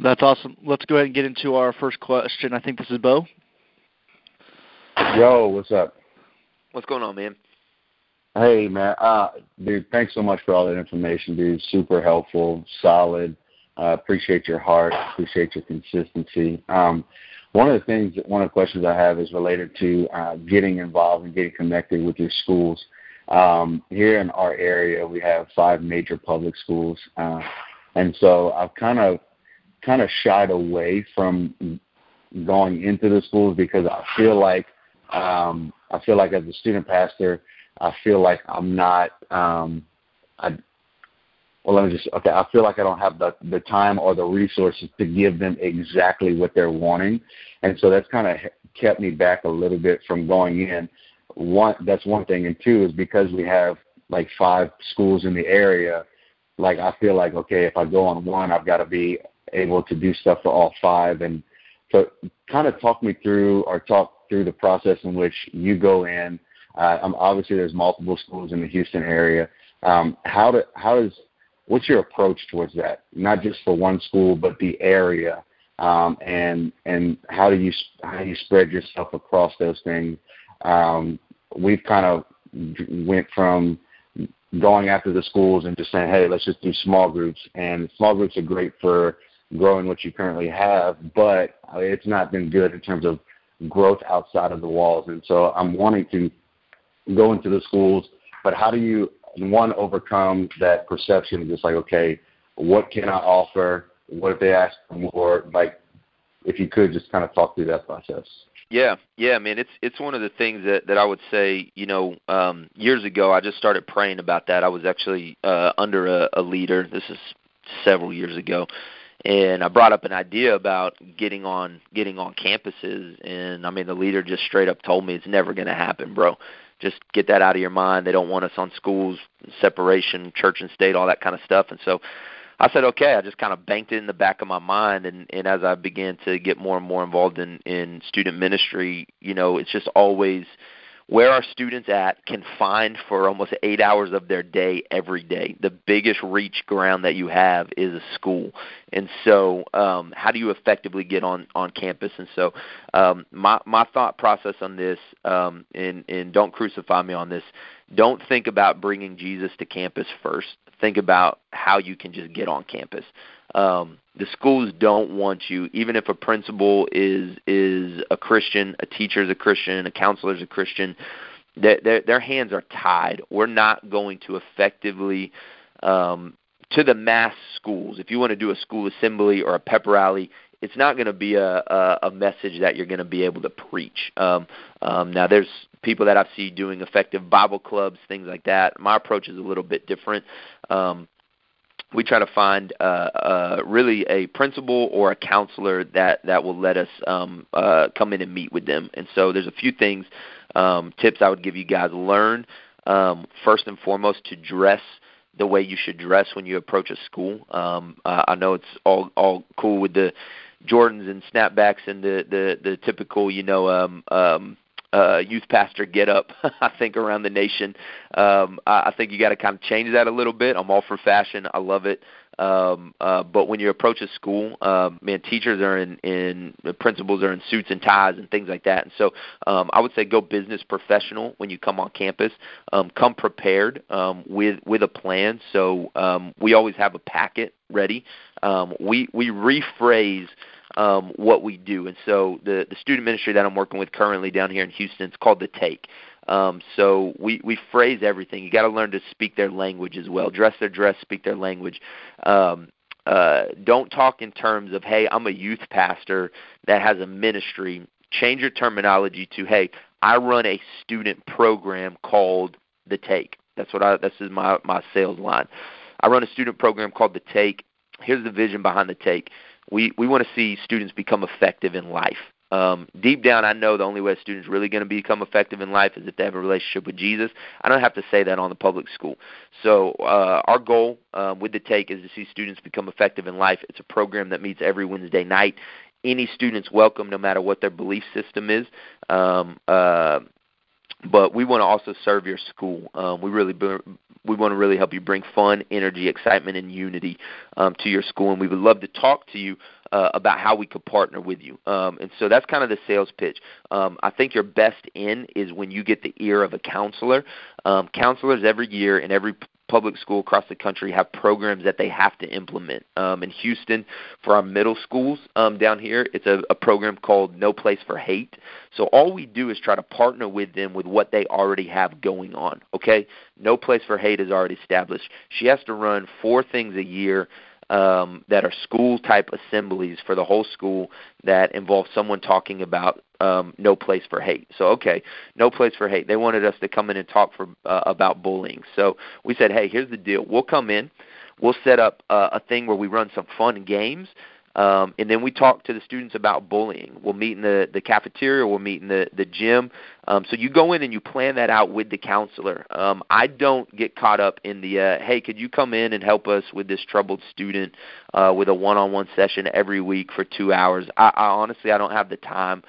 That's awesome. Let's go ahead and get into our first question. I think this is Bo. Yo, what's up? What's going on, man? Hey, man. Uh, dude, thanks so much for all that information, dude. Super helpful, solid. Uh, appreciate your heart. Appreciate your consistency. Um, one of the things, one of the questions I have is related to uh, getting involved and getting connected with your schools. Um, here in our area, we have five major public schools, uh, and so I've kind of kind of shied away from going into the schools because I feel like um, I feel like as a student pastor, I feel like I'm not. Um, I well, let me just okay. I feel like I don't have the the time or the resources to give them exactly what they're wanting, and so that's kind of kept me back a little bit from going in. One, that's one thing, and two is because we have like five schools in the area. Like I feel like okay, if I go on one, I've got to be able to do stuff for all five, and so kind of talk me through or talk through the process in which you go in. Uh, um, obviously, there's multiple schools in the Houston area. Um, how do, how does what's your approach towards that? Not just for one school, but the area, um, and and how do you how do you spread yourself across those things? Um, we've kind of went from going after the schools and just saying, hey, let's just do small groups, and small groups are great for growing what you currently have, but it's not been good in terms of growth outside of the walls. And so I'm wanting to go into the schools, but how do you one overcome that perception of just like, okay, what can I offer? What if they ask for more? Like, if you could just kind of talk through that process. Yeah, yeah, man. It's it's one of the things that that I would say. You know, um, years ago, I just started praying about that. I was actually uh, under a, a leader. This is several years ago, and I brought up an idea about getting on getting on campuses and I mean the leader just straight up told me it's never going to happen, bro. Just get that out of your mind. They don't want us on schools, separation, church and state, all that kind of stuff. And so I said, okay. I just kind of banked it in the back of my mind, and and as I began to get more and more involved in in student ministry, you know, it's just always where our students at can find for almost eight hours of their day every day. The biggest reach ground that you have is a school, and so um, how do you effectively get on on campus? And so um, my my thought process on this, um, and and don't crucify me on this. Don't think about bringing Jesus to campus first. Think about how you can just get on campus. Um, the schools don't want you, even if a principal is is a Christian, a teacher is a Christian, a counselor is a Christian. Their their, their hands are tied. We're not going to effectively um, to the mass schools. If you want to do a school assembly or a pep rally, it's not going to be a, a, a message that you're going to be able to preach. Um, um, now, there's people that I see doing effective Bible clubs, things like that. My approach is a little bit different. Um, we try to find uh, uh, really a principal or a counselor that that will let us um, uh, come in and meet with them. And so there's a few things, um, tips I would give you guys. Learn um, first and foremost to dress the way you should dress when you approach a school. Um, uh, I know it's all all cool with the Jordans and snapbacks and the the the typical you know um, um, uh, youth pastor get up. I think around the nation. Um, I, I think you got to kind of change that a little bit. I'm all for fashion. I love it. Um, uh, but when you approach a school, uh, man, teachers are in, in principals are in suits and ties and things like that. And so um, I would say go business professional when you come on campus. Um, come prepared um, with with a plan. So um, we always have a packet ready. Um, we we rephrase um, what we do. And so the the student ministry that I'm working with currently down here in Houston is called the Take. Um, so we we phrase everything. You got to learn to speak their language as well. Dress their dress, speak their language. Um, uh, don't talk in terms of hey, I'm a youth pastor that has a ministry. Change your terminology to hey, I run a student program called the Take. That's what I. This is my my sales line. I run a student program called the Take. Here's the vision behind the Take we we want to see students become effective in life. Um, deep down, I know the only way a student's really going to become effective in life is if they have a relationship with Jesus. I don't have to say that on the public school. So uh, our goal um, with the Take is to see students become effective in life. It's a program that meets every Wednesday night. Any student's welcome, no matter what their belief system is. Um, uh, but we want to also serve your school. Um, we really we want to really help you bring fun, energy, excitement, and unity um, to your school. And we would love to talk to you uh, about how we could partner with you. Um, and so that's kind of the sales pitch. Um, I think your best in is when you get the ear of a counselor. Um, counselors every year in every public school across the country have programs that they have to implement. Um, in Houston, for our middle schools um, down here, it's a, a program called No Place for Hate. So all we do is try to partner with them with what they already have going on. Okay, No Place for Hate is already established. She has to run four things a year um, that are school type assemblies for the whole school that involve someone talking about um, no place for hate. So okay, no place for hate. They wanted us to come in and talk for uh, about bullying. So we said, hey, here's the deal. We'll come in. We'll set up uh, a thing where we run some fun games um, and then we talk to the students about bullying. We'll meet in the, the cafeteria, we'll meet in the, the gym. Um, so you go in and you plan that out with the counselor. Um, I don't get caught up in the, uh, hey, could you come in and help us with this troubled student uh, with a one on one session every week for two hours? I, I honestly, I don't have the time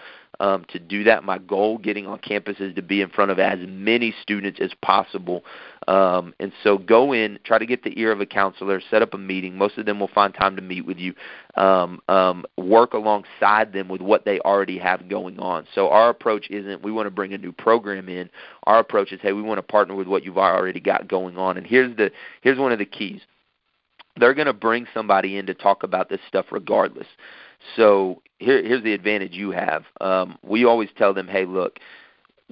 um, to do that. My goal getting on campus is to be in front of as many students as possible. Um, and so go in, try to get the ear of a counselor, set up a meeting. Most of them will find time to meet with you. Um, um, work alongside them with what they already have going on. So our approach isn't we want to bring a new program in. Our approach is hey, we want to partner with what you've already got going on. And here's the here's one of the keys. They're going to bring somebody in to talk about this stuff regardless. So here, here's the advantage you have. Um, we always tell them, hey, look,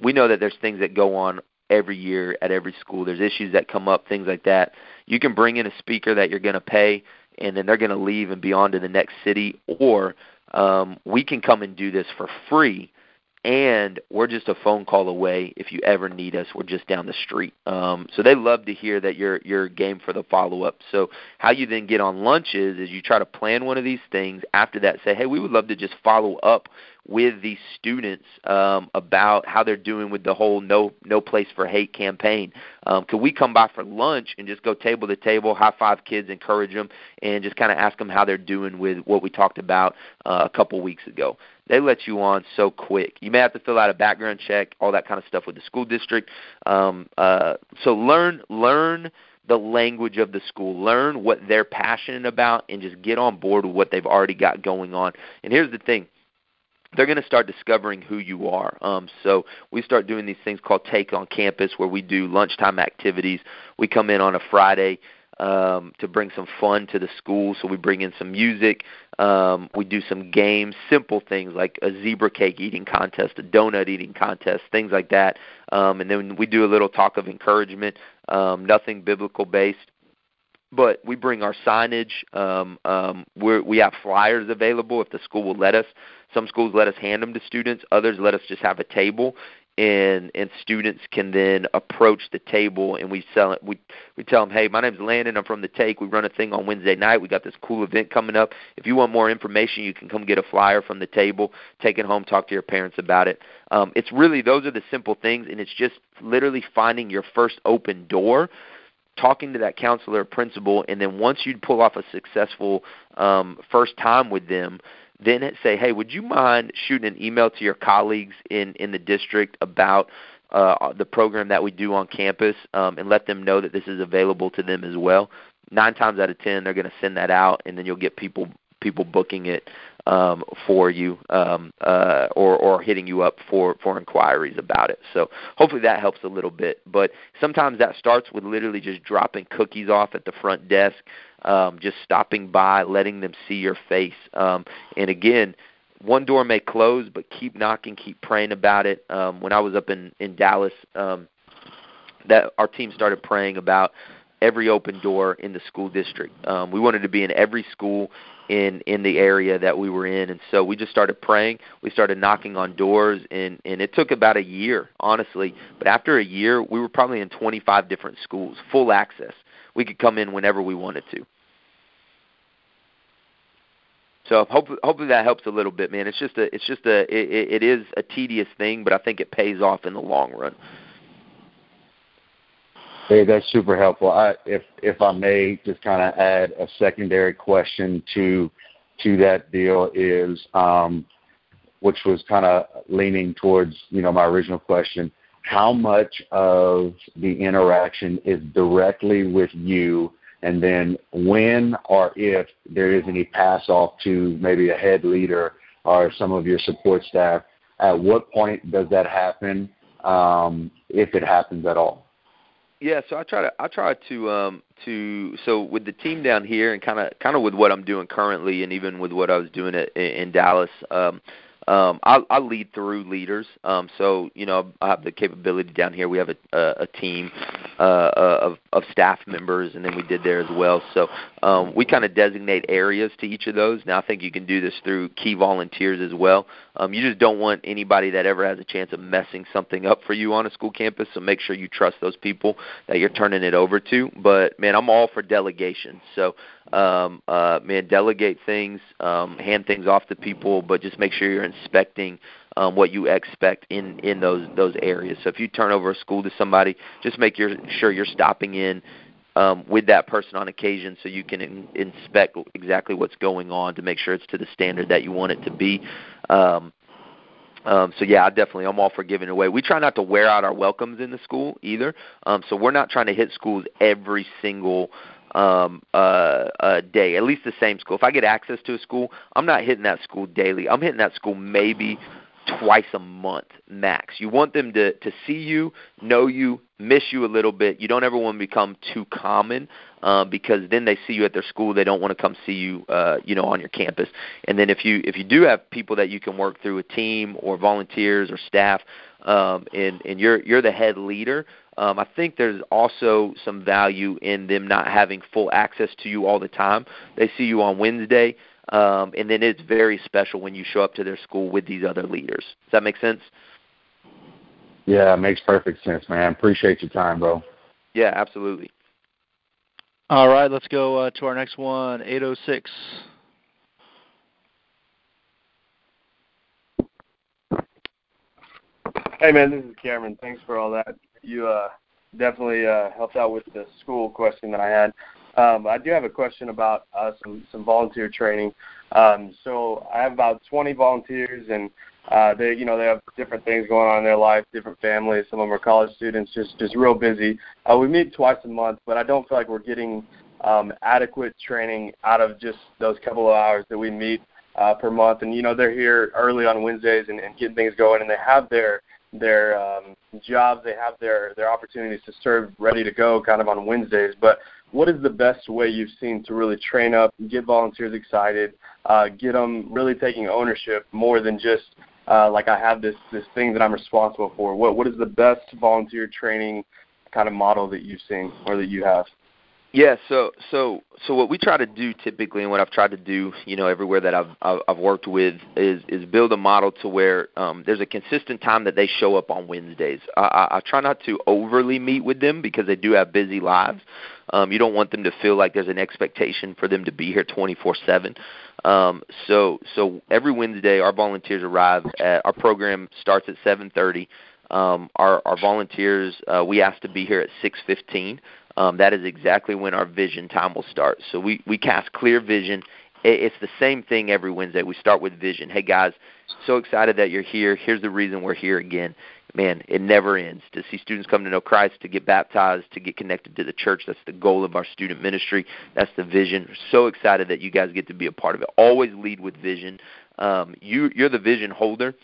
we know that there's things that go on every year at every school. There's issues that come up, things like that. You can bring in a speaker that you're going to pay, and then they're going to leave and be on to the next city, or um, we can come and do this for free and we're just a phone call away if you ever need us. We're just down the street. Um, so they love to hear that you're you're game for the follow up. So how you then get on lunches is you try to plan one of these things. After that, say, hey, we would love to just follow up with these students um, about how they're doing with the whole no no place for hate campaign. Um, could we come by for lunch and just go table to table, high five kids, encourage them, and just kind of ask them how they're doing with what we talked about uh, a couple weeks ago? They let you on so quick. You may have to fill out a background check, all that kind of stuff with the school district. Um, uh, so learn learn the language of the school, learn what they're passionate about, and just get on board with what they've already got going on. And here's the thing they're going to start discovering who you are. Um, so we start doing these things called Take on Campus, where we do lunchtime activities. We come in on a Friday um, to bring some fun to the school. So we bring in some music. Um, we do some games, simple things like a zebra cake eating contest, a donut eating contest, things like that. Um, and then we do a little talk of encouragement, um, nothing biblical based but we bring our signage. Um, um, we're, we have flyers available if the school will let us. Some schools let us hand them to students. Others let us just have a table, and and students can then approach the table and we sell it. We we tell them, hey, my name's Landon. I'm from the Take. We run a thing on Wednesday night. We got this cool event coming up. If you want more information, you can come get a flyer from the table, take it home, talk to your parents about it. Um, it's really those are the simple things, and it's just literally finding your first open door talking to that counselor or principal, and then once you pull off a successful um, first time with them, then say, hey, would you mind shooting an email to your colleagues in in the district about uh, the program that we do on campus, um, and let them know that this is available to them as well. Nine times out of ten, they're going to send that out, and then you'll get people people booking it um, for you um, uh, or, or hitting you up for, for inquiries about it. So hopefully that helps a little bit. But sometimes that starts with literally just dropping cookies off at the front desk, um, just stopping by, letting them see your face. Um, and again, one door may close, but keep knocking, keep praying about it. Um, when I was up in in Dallas, um, that our team started praying about every open door in the school district. Um, we wanted to be in every school in in the area that we were in and so we just started praying we started knocking on doors and and it took about a year honestly but after a year we were probably in 25 different schools full access we could come in whenever we wanted to so hopefully, hopefully that helps a little bit, man. It's just a, it's just a, it, it is a tedious thing, but I think it pays off in the long run. Hey, that's super helpful. I, if if I may, just kind of add a secondary question to to that deal is, um, which was kind of leaning towards you know my original question. How much of the interaction is directly with you, and then when or if there is any pass off to maybe a head leader or some of your support staff? At what point does that happen, um, if it happens at all? Yeah, so I try to I try to um to so with the team down here and kind of kind of with what I'm doing currently and even with what I was doing at, in Dallas um um, I, I lead through leaders. Um, so you know, I have the capability down here. We have a, a, a team uh, uh, of, of staff members, and then we did there as well. So um, we kind of designate areas to each of those. Now I think you can do this through key volunteers as well. Um, you just don't want anybody that ever has a chance of messing something up for you on a school campus. So make sure you trust those people that you're turning it over to. But man, I'm all for delegation. So um, uh, man, delegate things, um, hand things off to people, but just make sure you're inspecting um, what you expect in in those those areas. So if you turn over a school to somebody, just make your, sure you're stopping in um, with that person on occasion, so you can in, inspect exactly what's going on to make sure it's to the standard that you want it to be. Um, um, so yeah, I definitely I'm all for giving away. We try not to wear out our welcomes in the school either. Um, so we're not trying to hit schools every single um, uh, a day, at least the same school. If I get access to a school, I'm not hitting that school daily. I'm hitting that school maybe twice a month max. You want them to to see you, know you, miss you a little bit. You don't ever want to become too common uh, because then they see you at their school. They don't want to come see you, uh, you know, on your campus. And then if you if you do have people that you can work through a team or volunteers or staff, um, and and you're you're the head leader, um, I think there's also some value in them not having full access to you all the time. They see you on Wednesday. Um, and then it's very special when you show up to their school with these other leaders. Does that make sense? Yeah, it makes perfect sense, man. Appreciate your time, bro. Yeah, absolutely. All right, let's go uh, to our next one, 806. Hey man, this is Cameron. Thanks for all that. You uh, definitely uh, helped out with the school question that I had. Um, I do have a question about uh, some some volunteer training. Um, so I have about 20 volunteers, and uh, they you know they have different things going on in their life, different families. Some of them are college students, just just real busy. Uh, we meet twice a month, but I don't feel like we're getting um, adequate training out of just those couple of hours that we meet uh, per month. And you know they're here early on Wednesdays and, and getting things going, and they have their their um, jobs, they have their their opportunities to serve ready to go kind of on Wednesdays. But what is the best way you've seen to really train up, get volunteers excited, uh, get them really taking ownership more than just uh, like I have this this thing that I'm responsible for. What what is the best volunteer training kind of model that you've seen or that you have? Yeah, so so so what we try to do typically, and what I've tried to do, you know, everywhere that I've I've worked with is is build a model to where um, there's a consistent time that they show up on Wednesdays. I, I, I try not to overly meet with them because they do have busy lives. Um, you don't want them to feel like there's an expectation for them to be here 24/7. Um, so so every Wednesday, our volunteers arrive. At, our program starts at 7:30. Um, our, our volunteers, uh, we ask to be here at 6:15 um, that is exactly when our vision time will start. So we, we cast clear vision. It's the same thing every Wednesday. We start with vision. Hey guys, so excited that you're here. Here's the reason we're here again. Man, it never ends. To see students come to know Christ, to get baptized, to get connected to the church. That's the goal of our student ministry. That's the vision. We're so excited that you guys get to be a part of it. Always lead with vision. Um, you, you're the vision holder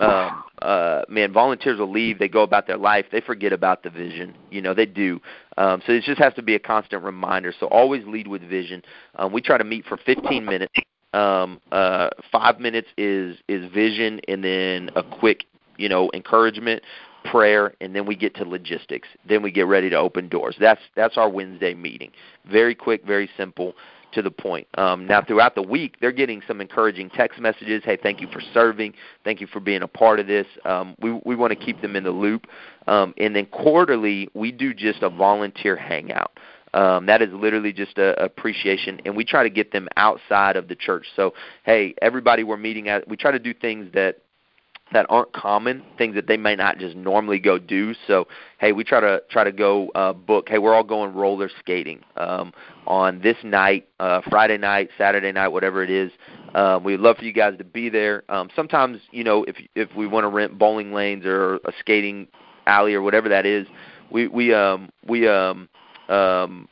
um uh man volunteers will leave. They go about their life. They forget about the vision. You know they do. Um so it just has to be a constant reminder. So always lead with vision. Um we try to meet for 15 minutes. Um uh 5 minutes is is vision and then a quick you know encouragement prayer and then we get to logistics. Then we get ready to open doors. That's that's our wednesday meeting. Very quick very simple to the point. Um, now, throughout the week, they're getting some encouraging text messages. Hey, thank you for serving. Thank you for being a part of this. Um, we we want to keep them in the loop. Um, and then quarterly, we do just a volunteer hangout. Um, that is literally just a appreciation, and we try to get them outside of the church. So, hey, everybody we're meeting at, we try to do things that that aren't common, things that they may not just normally go do. So, hey, we try to try to go uh, book. Hey, we're all going roller skating um, on this night, uh, Friday night, Saturday night, whatever it is. Um, we'd love for you guys to be there. Um, sometimes, you know, if if we want to rent bowling lanes or a skating alley or whatever that is, we we um we um um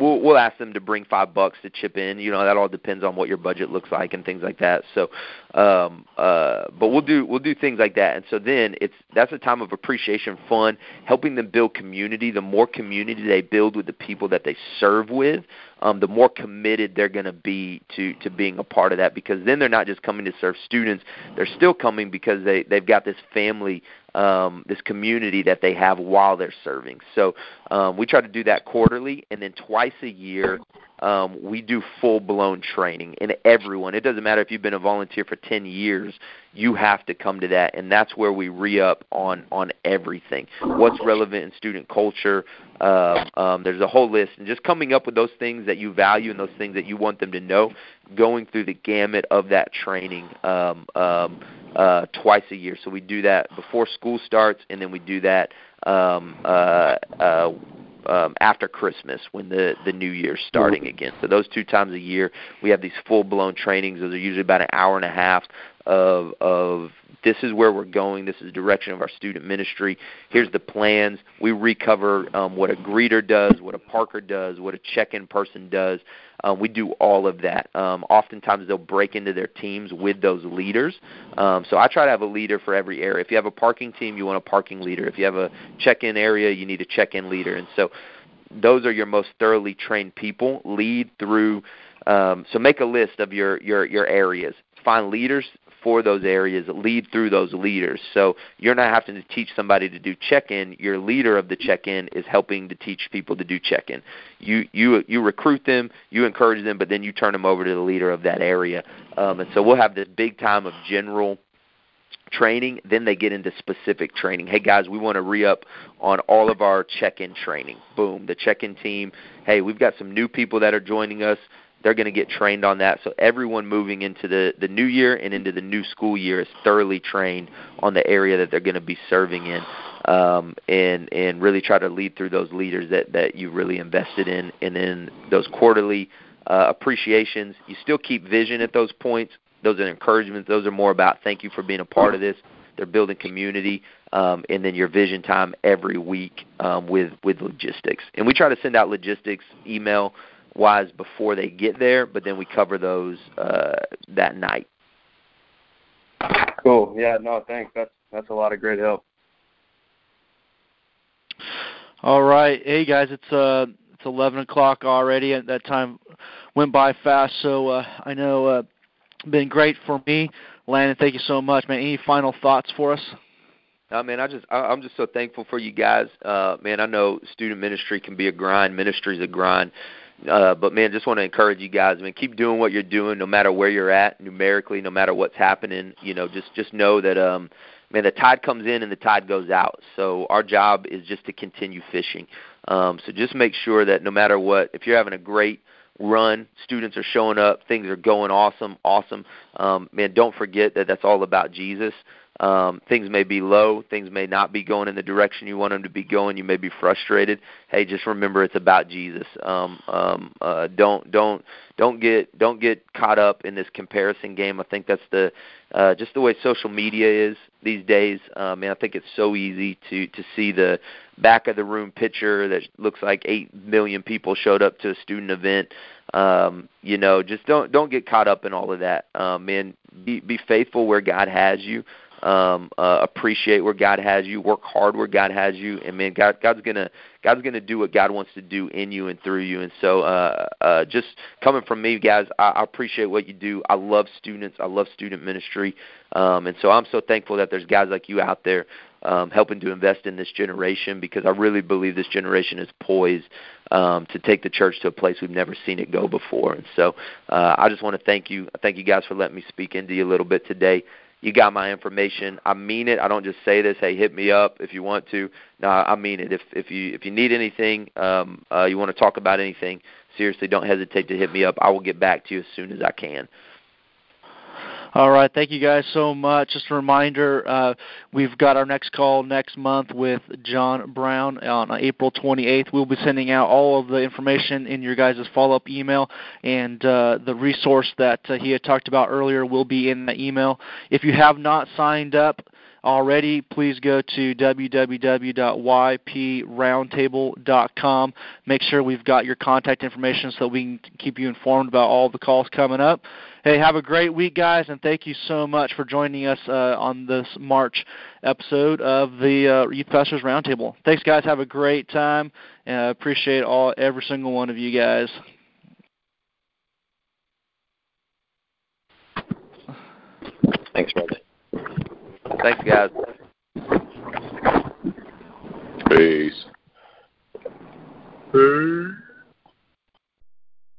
we'll we'll ask them to bring five bucks to chip in. You know, that all depends on what your budget looks like and things like that. So, um, uh, but we'll do we'll do things like that. And so then it's that's a time of appreciation, fun, helping them build community. The more community they build with the people that they serve with, um, the more committed they're going to be to to being a part of that. Because then they're not just coming to serve students; they're still coming because they they've got this family um, this community that they have while they're serving. So um, we try to do that quarterly, and then twice a year um, we do full blown training. And everyone, it doesn't matter if you've been a volunteer for 10 years, you have to come to that. And that's where we re up on, on everything. What's relevant in student culture? Uh, um, there's a whole list. And just coming up with those things that you value and those things that you want them to know, going through the gamut of that training um, um, uh, twice a year. So we do that before school starts, and then we do that um, uh, uh, um, after Christmas when the the new year's starting again. So those two times a year we have these full blown trainings. Those are usually about an hour and a half of of this is where we're going. This is the direction of our student ministry. Here's the plans. We recover um, what a greeter does, what a parker does, what a check-in person does. Um, we do all of that. Um, oftentimes they'll break into their teams with those leaders. Um, so I try to have a leader for every area. If you have a parking team, you want a parking leader. If you have a check-in area, you need a check-in leader. And so those are your most thoroughly trained people. Lead through. Um, so make a list of your your your areas. Find leaders for those areas lead through those leaders. So you're not having to teach somebody to do check-in. Your leader of the check-in is helping to teach people to do check-in. You you you recruit them, you encourage them, but then you turn them over to the leader of that area. Um, and so we'll have this big time of general training, then they get into specific training. Hey guys, we want to re up on all of our check in training. Boom, the check in team. Hey, we've got some new people that are joining us. They're going to get trained on that. So everyone moving into the, the new year and into the new school year is thoroughly trained on the area that they're going to be serving in. Um, and and really try to lead through those leaders that, that you really invested in, and then those quarterly uh, appreciations. You still keep vision at those points, those are encouragements. Those are more about thank you for being a part of this. They're building community, um, and then your vision time every week um, with with logistics. And we try to send out logistics email wise before they get there, but then we cover those uh, that night. Cool. Yeah. No. Thanks. That's that's a lot of great help. All right. Hey guys, it's uh it's eleven o'clock already, and that time went by fast. So uh, I know. Uh, been great for me. Landon, thank you so much, man. Any final thoughts for us? I mean, I just I'm just so thankful for you guys. Uh, man, I know student ministry can be a grind. Ministry is a grind. Uh, but man, just want to encourage you guys. I mean, keep doing what you're doing, no matter where you're at, numerically, no matter what's happening. You know, just just know that um, man, the tide comes in and the tide goes out. So our job is just to continue fishing. Um, so just make sure that no matter what, if you're having a great run. Students are showing up. Things are going awesome, awesome. Um, man, don't forget that that's all about Jesus. Um, things may be low. Things may not be going in the direction you want them to be going. You may be frustrated. Hey, just remember it's about Jesus. Um, um, uh, don't don't don't get don't get caught up in this comparison game. I think that's the uh, just the way social media is these days. Um, and I think it's so easy to to see the back of the room picture that looks like eight million people showed up to a student event. Um, you know, just don't don't get caught up in all of that. Um, be be faithful where God has you um, uh, appreciate where God has you, work hard where God has you, and man, God, God's gonna God's gonna do what God wants to do in you and through you. And so, uh, uh, just coming from me, guys, I, I appreciate what you do. I love students. I love student ministry, um, and so I'm so thankful that there's guys like you out there um, helping to invest in this generation because I really believe this generation is poised um, to take the church to a place we've never seen it go before. And so, uh, I just want to thank you. Thank you guys for letting me speak into you a little bit today you got my information. I mean it. I don't just say this. Hey, hit me up if you want to. No, I mean it. If if you if you need anything, um, uh, you want to talk about anything, seriously, don't hesitate to hit me up. I will get back to you as soon as I can. All right. Thank you guys so much. Just a reminder, uh, we've got our next call next month with John Brown on April 28th. We'll be sending out all of the information in your guys' follow-up email, and uh, the resource that uh, he had talked about earlier will be in the email. If you have not signed up, already, please go to www.yproundtable.com. Make sure we've got your contact information so we can keep you informed about all the calls coming up. Hey, have a great week, guys, and thank you so much for joining us uh, on this March episode of the uh, Youth Pastors Roundtable. Thanks, guys. Have a great time, and I appreciate all every single one of you guys. Thanks, brother. Thanks, guys. Peace. Peace.